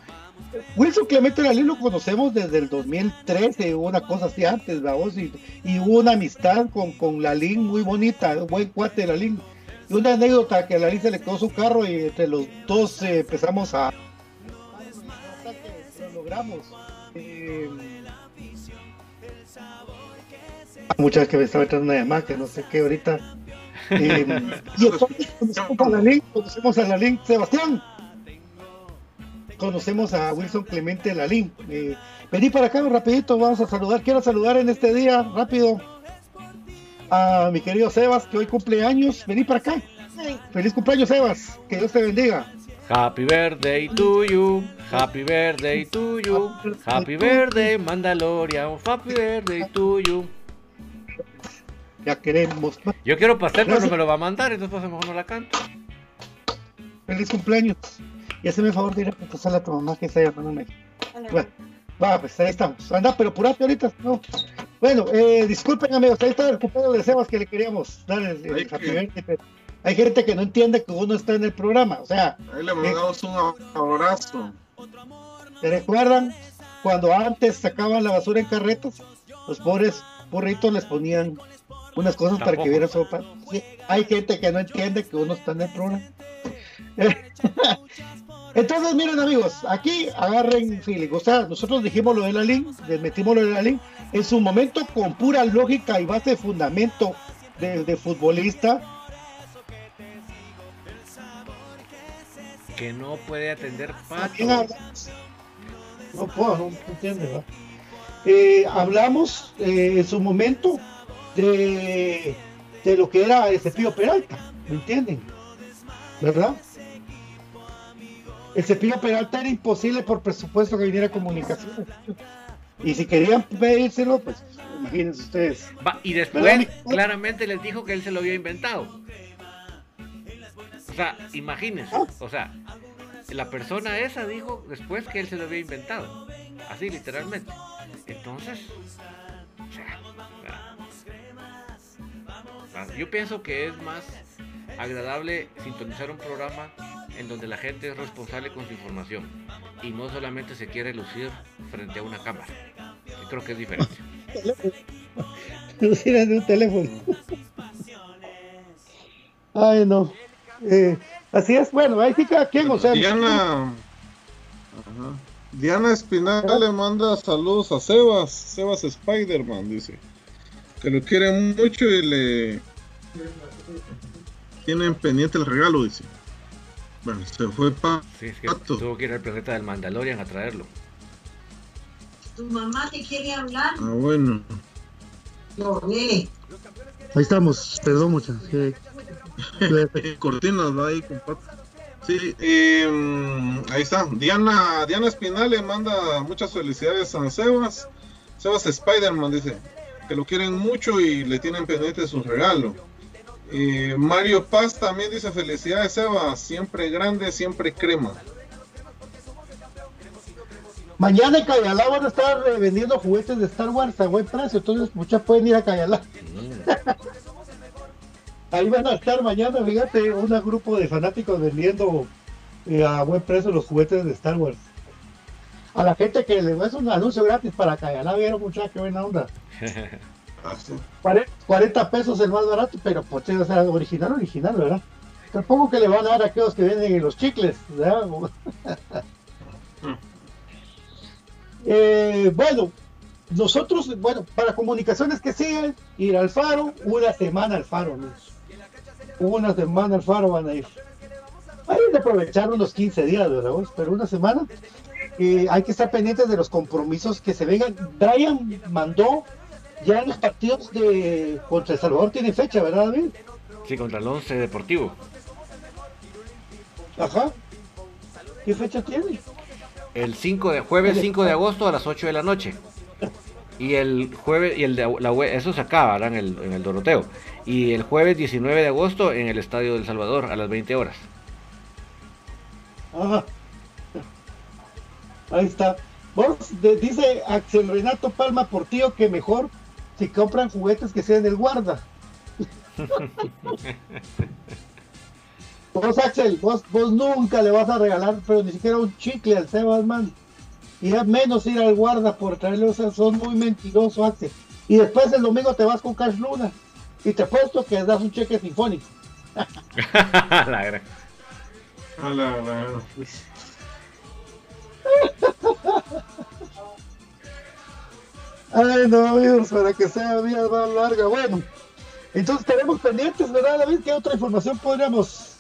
B: Wilson Clemente Lalín lo conocemos desde el 2013, una cosa así antes, vamos, y, y hubo una amistad con, con Lalín muy bonita, un buen cuate de Lalín. Y una anécdota que a Lalín se le quedó su carro y entre los dos eh, empezamos a... Lo logramos. Eh, muchas que me estaba entrando una llamada que no sé qué ahorita. Eh, <laughs> y entonces conocemos a Lalín, conocemos a Lalín, Sebastián conocemos a Wilson Clemente Lalín. Eh, vení para acá rapidito, vamos a saludar. Quiero saludar en este día, rápido, a mi querido Sebas, que hoy cumple años. Vení para acá. Feliz cumpleaños, Sebas. Que Dios te bendiga.
G: Happy birthday to you, happy birthday to you, happy birthday Mandalorian, happy birthday to you.
B: Ya queremos.
G: Yo quiero pasar, pero no me lo va a mandar, entonces pues mejor no la canto.
B: Feliz cumpleaños. Y hazme el favor de ir a pasarle a tu mamá que está llamándome. Bueno, va, pues ahí estamos. Anda, pero apurate ahorita, ¿no? Bueno, eh, disculpen amigos, ahí está el cumpleaños de Sebas que le queríamos dar el, el Hay gente que no entiende que uno está en el programa, o sea.
H: Ahí le mandamos un abrazo.
B: ¿Se recuerdan cuando antes sacaban la basura en carretas? Los pobres burritos les ponían unas cosas para que vieran sopa. hay gente que no entiende que uno está en el programa. <laughs> Entonces, miren amigos, aquí agarren feeling. O sea, nosotros dijimos lo de la link, metimos lo de la link, en su momento con pura lógica y base de fundamento de, futbolista.
G: Que no puede atender
B: No puedo, no entiende, eh, hablamos eh, en su momento de, de lo que era ese Pío Peralta, ¿me entienden? ¿Verdad? El cepillo Peralta era imposible por presupuesto que viniera comunicación. Y si querían pedírselo, pues imagínense ustedes.
G: y después claramente les dijo que él se lo había inventado. O sea, imagínense. O sea, la persona esa dijo después que él se lo había inventado. Así literalmente. Entonces, o sea, yo pienso que es más agradable sintonizar un programa en donde la gente es responsable con su información y no solamente se quiere lucir frente a una cámara. Yo creo que es diferente. <laughs>
B: lucir en un teléfono. Ay, no. Eh, así es, bueno, ahí sí cada quien, o sea.
H: Diana, Diana Espinal le manda saludos a Sebas, Sebas Spider-Man, dice. Que lo quieren mucho y le tienen pendiente el regalo, dice. Bueno, se fue pa
G: sí, es que Tuvo que ir al planeta del Mandalorian a traerlo.
I: Tu mamá te quiere hablar.
H: Ah, bueno.
B: Ahí estamos, perdón muchas. <laughs>
H: Cortinas, va ahí, compadre. Sí, eh, ahí está. Diana, Diana Espinal le manda muchas felicidades a Sebas. Sebas Spider-Man dice que lo quieren mucho y le tienen pendiente su regalo. Eh, Mario Paz también dice felicidades Sebas, siempre grande, siempre crema.
B: Mañana en Cayalá van a estar eh, vendiendo juguetes de Star Wars a buen precio, entonces muchas pueden ir a Cayalá. <laughs> Ahí van a estar mañana, fíjate, un grupo de fanáticos vendiendo eh, a buen precio los juguetes de Star Wars. A la gente que le es un anuncio gratis para Cayalá, vieron mucha que buena onda. <laughs> 40 pesos el más barato, pero pues o sea, original, original, ¿verdad? Tampoco que le van a dar a aquellos que venden en los chicles, ¿verdad? <laughs> Eh, bueno, nosotros, bueno, para comunicaciones que siguen, ir al faro, una semana al faro, ¿no? Una semana al faro van a ir. Hay que aprovechar unos 15 días, ¿verdad? Pero una semana. Eh, hay que estar pendientes de los compromisos que se vengan. Brian mandó ya los partidos de contra El Salvador tiene fecha, ¿verdad, David?
G: Sí, contra el 11 Deportivo.
B: Ajá. ¿Qué fecha tiene?
G: El 5 de jueves 5 de agosto a las 8 de la noche. Y el jueves y el de la eso se acaba en el, en el Doroteo. Y el jueves 19 de agosto en el Estadio del Salvador a las 20 horas.
B: Ajá. Ahí está. Vos, dice Axel Renato Palma Portillo que mejor si compran juguetes que sean del guarda. vos, Axel, vos, vos nunca le vas a regalar, pero ni siquiera un chicle al Sebas, man. Y menos ir al guarda por traerle, o sea, son muy mentirosos, Axel. Y después el domingo te vas con Cash Luna. Y te apuesto que das un cheque sinfónico. <laughs> la gran. la, la. Ay, no, amigos, para que sea vida más larga. Bueno, entonces tenemos pendientes, ¿verdad, David? ¿Qué otra información podríamos.?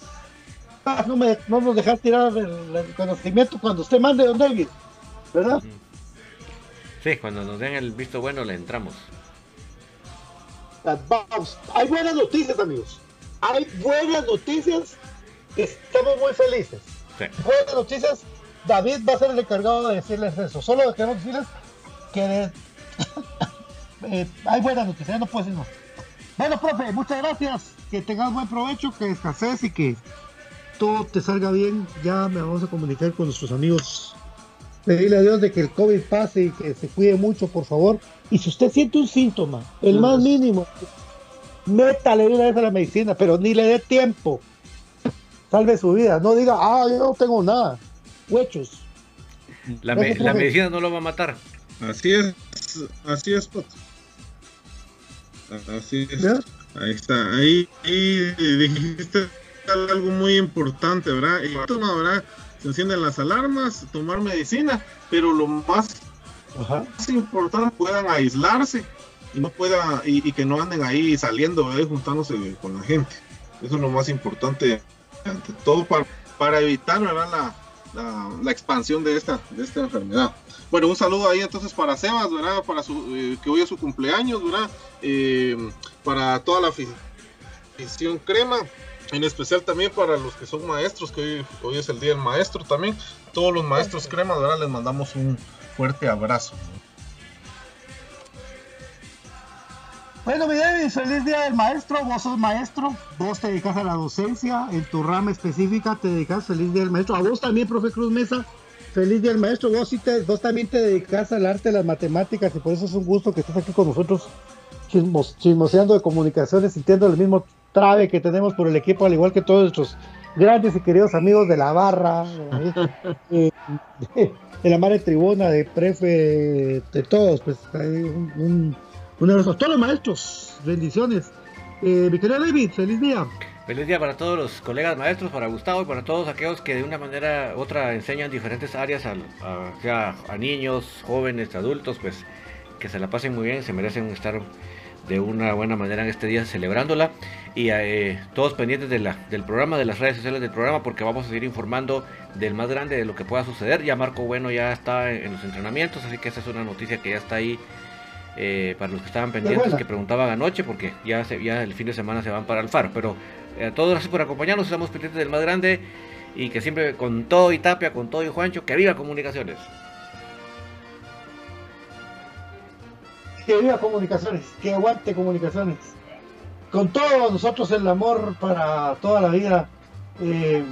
B: Ah, no, me, no nos dejar tirar el, conocimiento cuando usted mande, don David, ¿verdad?
G: Sí, cuando nos den el visto bueno le entramos.
B: Vamos. Hay buenas noticias, amigos. Hay buenas noticias. Estamos muy felices. Buenas noticias. David va a ser el encargado de decirles eso. Solo queremos decirles que <laughs> eh, hay buenas noticias, no puedo decir más. Bueno, profe, muchas gracias. Que tengas buen provecho, que descanses y que todo te salga bien. Ya me vamos a comunicar con nuestros amigos. Pedirle a Dios de que el COVID pase y que se cuide mucho, por favor. Y si usted siente un síntoma, el más mínimo, métale una vez a la medicina, pero ni le dé tiempo. Salve su vida. No diga, ah, yo no tengo nada. Huechos.
G: La, la medicina no lo va a matar.
H: Así es, así es, Así es. Ahí está, ahí, dijiste algo muy importante, ¿verdad? Y ¿verdad? Se encienden las alarmas, tomar medicina, pero lo más, más importante puedan aislarse y no pueda y, que no anden ahí saliendo, juntándose con la gente. Eso es lo más importante, ante todo para, para evitar, ¿verdad? La, la, expansión de esta, de esta enfermedad. Bueno, un saludo ahí entonces para Sebas, ¿verdad? Para su, eh, que hoy es su cumpleaños, ¿verdad? Eh, para toda la afición crema, en especial también para los que son maestros, que hoy, es el día del maestro también. Todos los maestros crema, ¿verdad? Les mandamos un fuerte abrazo.
B: Bueno, mi David, feliz día del maestro. Vos sos maestro, vos te dedicas a la docencia, en tu rama específica te dedicas, feliz día del maestro. A vos también, profe Cruz Mesa, feliz día maestro. Vos, te, vos también te dedicas al arte las matemáticas y por eso es un gusto que estés aquí con nosotros chismos, chismoseando de comunicaciones, sintiendo el mismo trave que tenemos por el equipo, al igual que todos nuestros grandes y queridos amigos de la barra, de, <laughs> de, de la madre tribuna, de prefe, de todos, pues un, un, un abrazo a todos los maestros, bendiciones. Eh, mi querido David, feliz día.
G: Feliz día para todos los colegas maestros, para Gustavo y para todos aquellos que de una manera u otra enseñan diferentes áreas a, a, niños, jóvenes, adultos, pues que se la pasen muy bien, se merecen estar de una buena manera en este día celebrándola y eh, todos pendientes de la, del programa, de las redes sociales del programa porque vamos a seguir informando del más grande de lo que pueda suceder. Ya Marco Bueno ya está en, en los entrenamientos, así que esa es una noticia que ya está ahí eh, para los que estaban pendientes, que preguntaban anoche porque ya, se, ya el fin de semana se van para el faro. Pero a todos gracias por acompañarnos, estamos pendientes del más grande y que siempre con todo y Tapia, con todo y Juancho, que viva comunicaciones.
B: que viva comunicaciones, que aguante comunicaciones. Con todos nosotros el amor para toda la vida. Eh,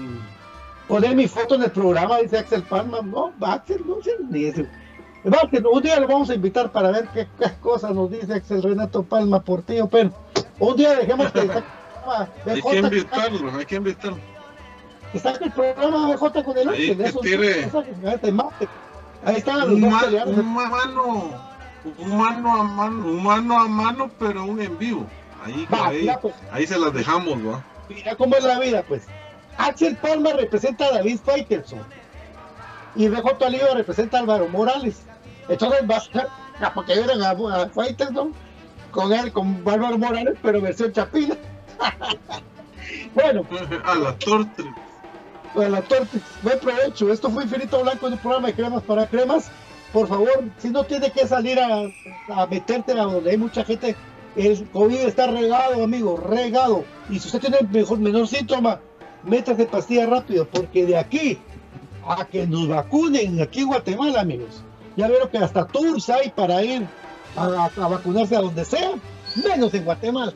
B: poner mi foto en el programa, dice Axel Palma. No, Axel, no sé ni eso. Un día lo vamos a invitar para ver qué, cosas nos dice Axel Renato Palma por tío, pero un día dejemos que
H: hay que invitarlo, hay que invitarlo.
B: Que saque el programa BJ con el. Ahí,
H: que tire...
B: Ahí están los
H: un,
B: dos
H: un mano un mano a mano, un mano a mano, pero un en vivo. Ahí,
B: Va,
H: ahí,
B: mira, pues.
H: ahí se las dejamos, va.
B: Mira cómo es la vida, pues. Axel Palma representa a David Faitelson. Y BJ Oliva representa a Álvaro Morales. Entonces va a ser, para que vieran a, a Faitelson con él, con Álvaro Morales, pero versión chapina. Bueno. <laughs>
H: a la torta.
B: A la torta. Buen provecho. Esto fue Infinito Blanco en un programa de cremas para cremas por favor, si no tiene que salir a, a meterte a donde hay mucha gente, el COVID está regado, amigo, regado. Y si usted tiene mejor, menor síntoma, métase pastilla rápido, porque de aquí a que nos vacunen aquí en Guatemala, amigos, ya vieron que hasta tours hay para ir a, a vacunarse a donde sea, menos en Guatemala.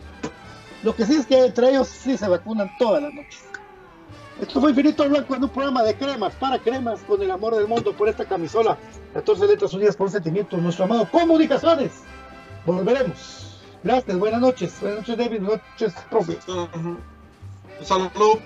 B: Lo que sí es que entre ellos sí se vacunan todas las noches. Esto fue Infinito Blanco en un programa de cremas para cremas con el amor del mundo por esta camisola. 14 letras unidas por un sentimiento. Nuestro amado Comunicaciones. Volveremos. Gracias, buenas noches. Buenas noches, David. Buenas noches, profe.
H: Saludo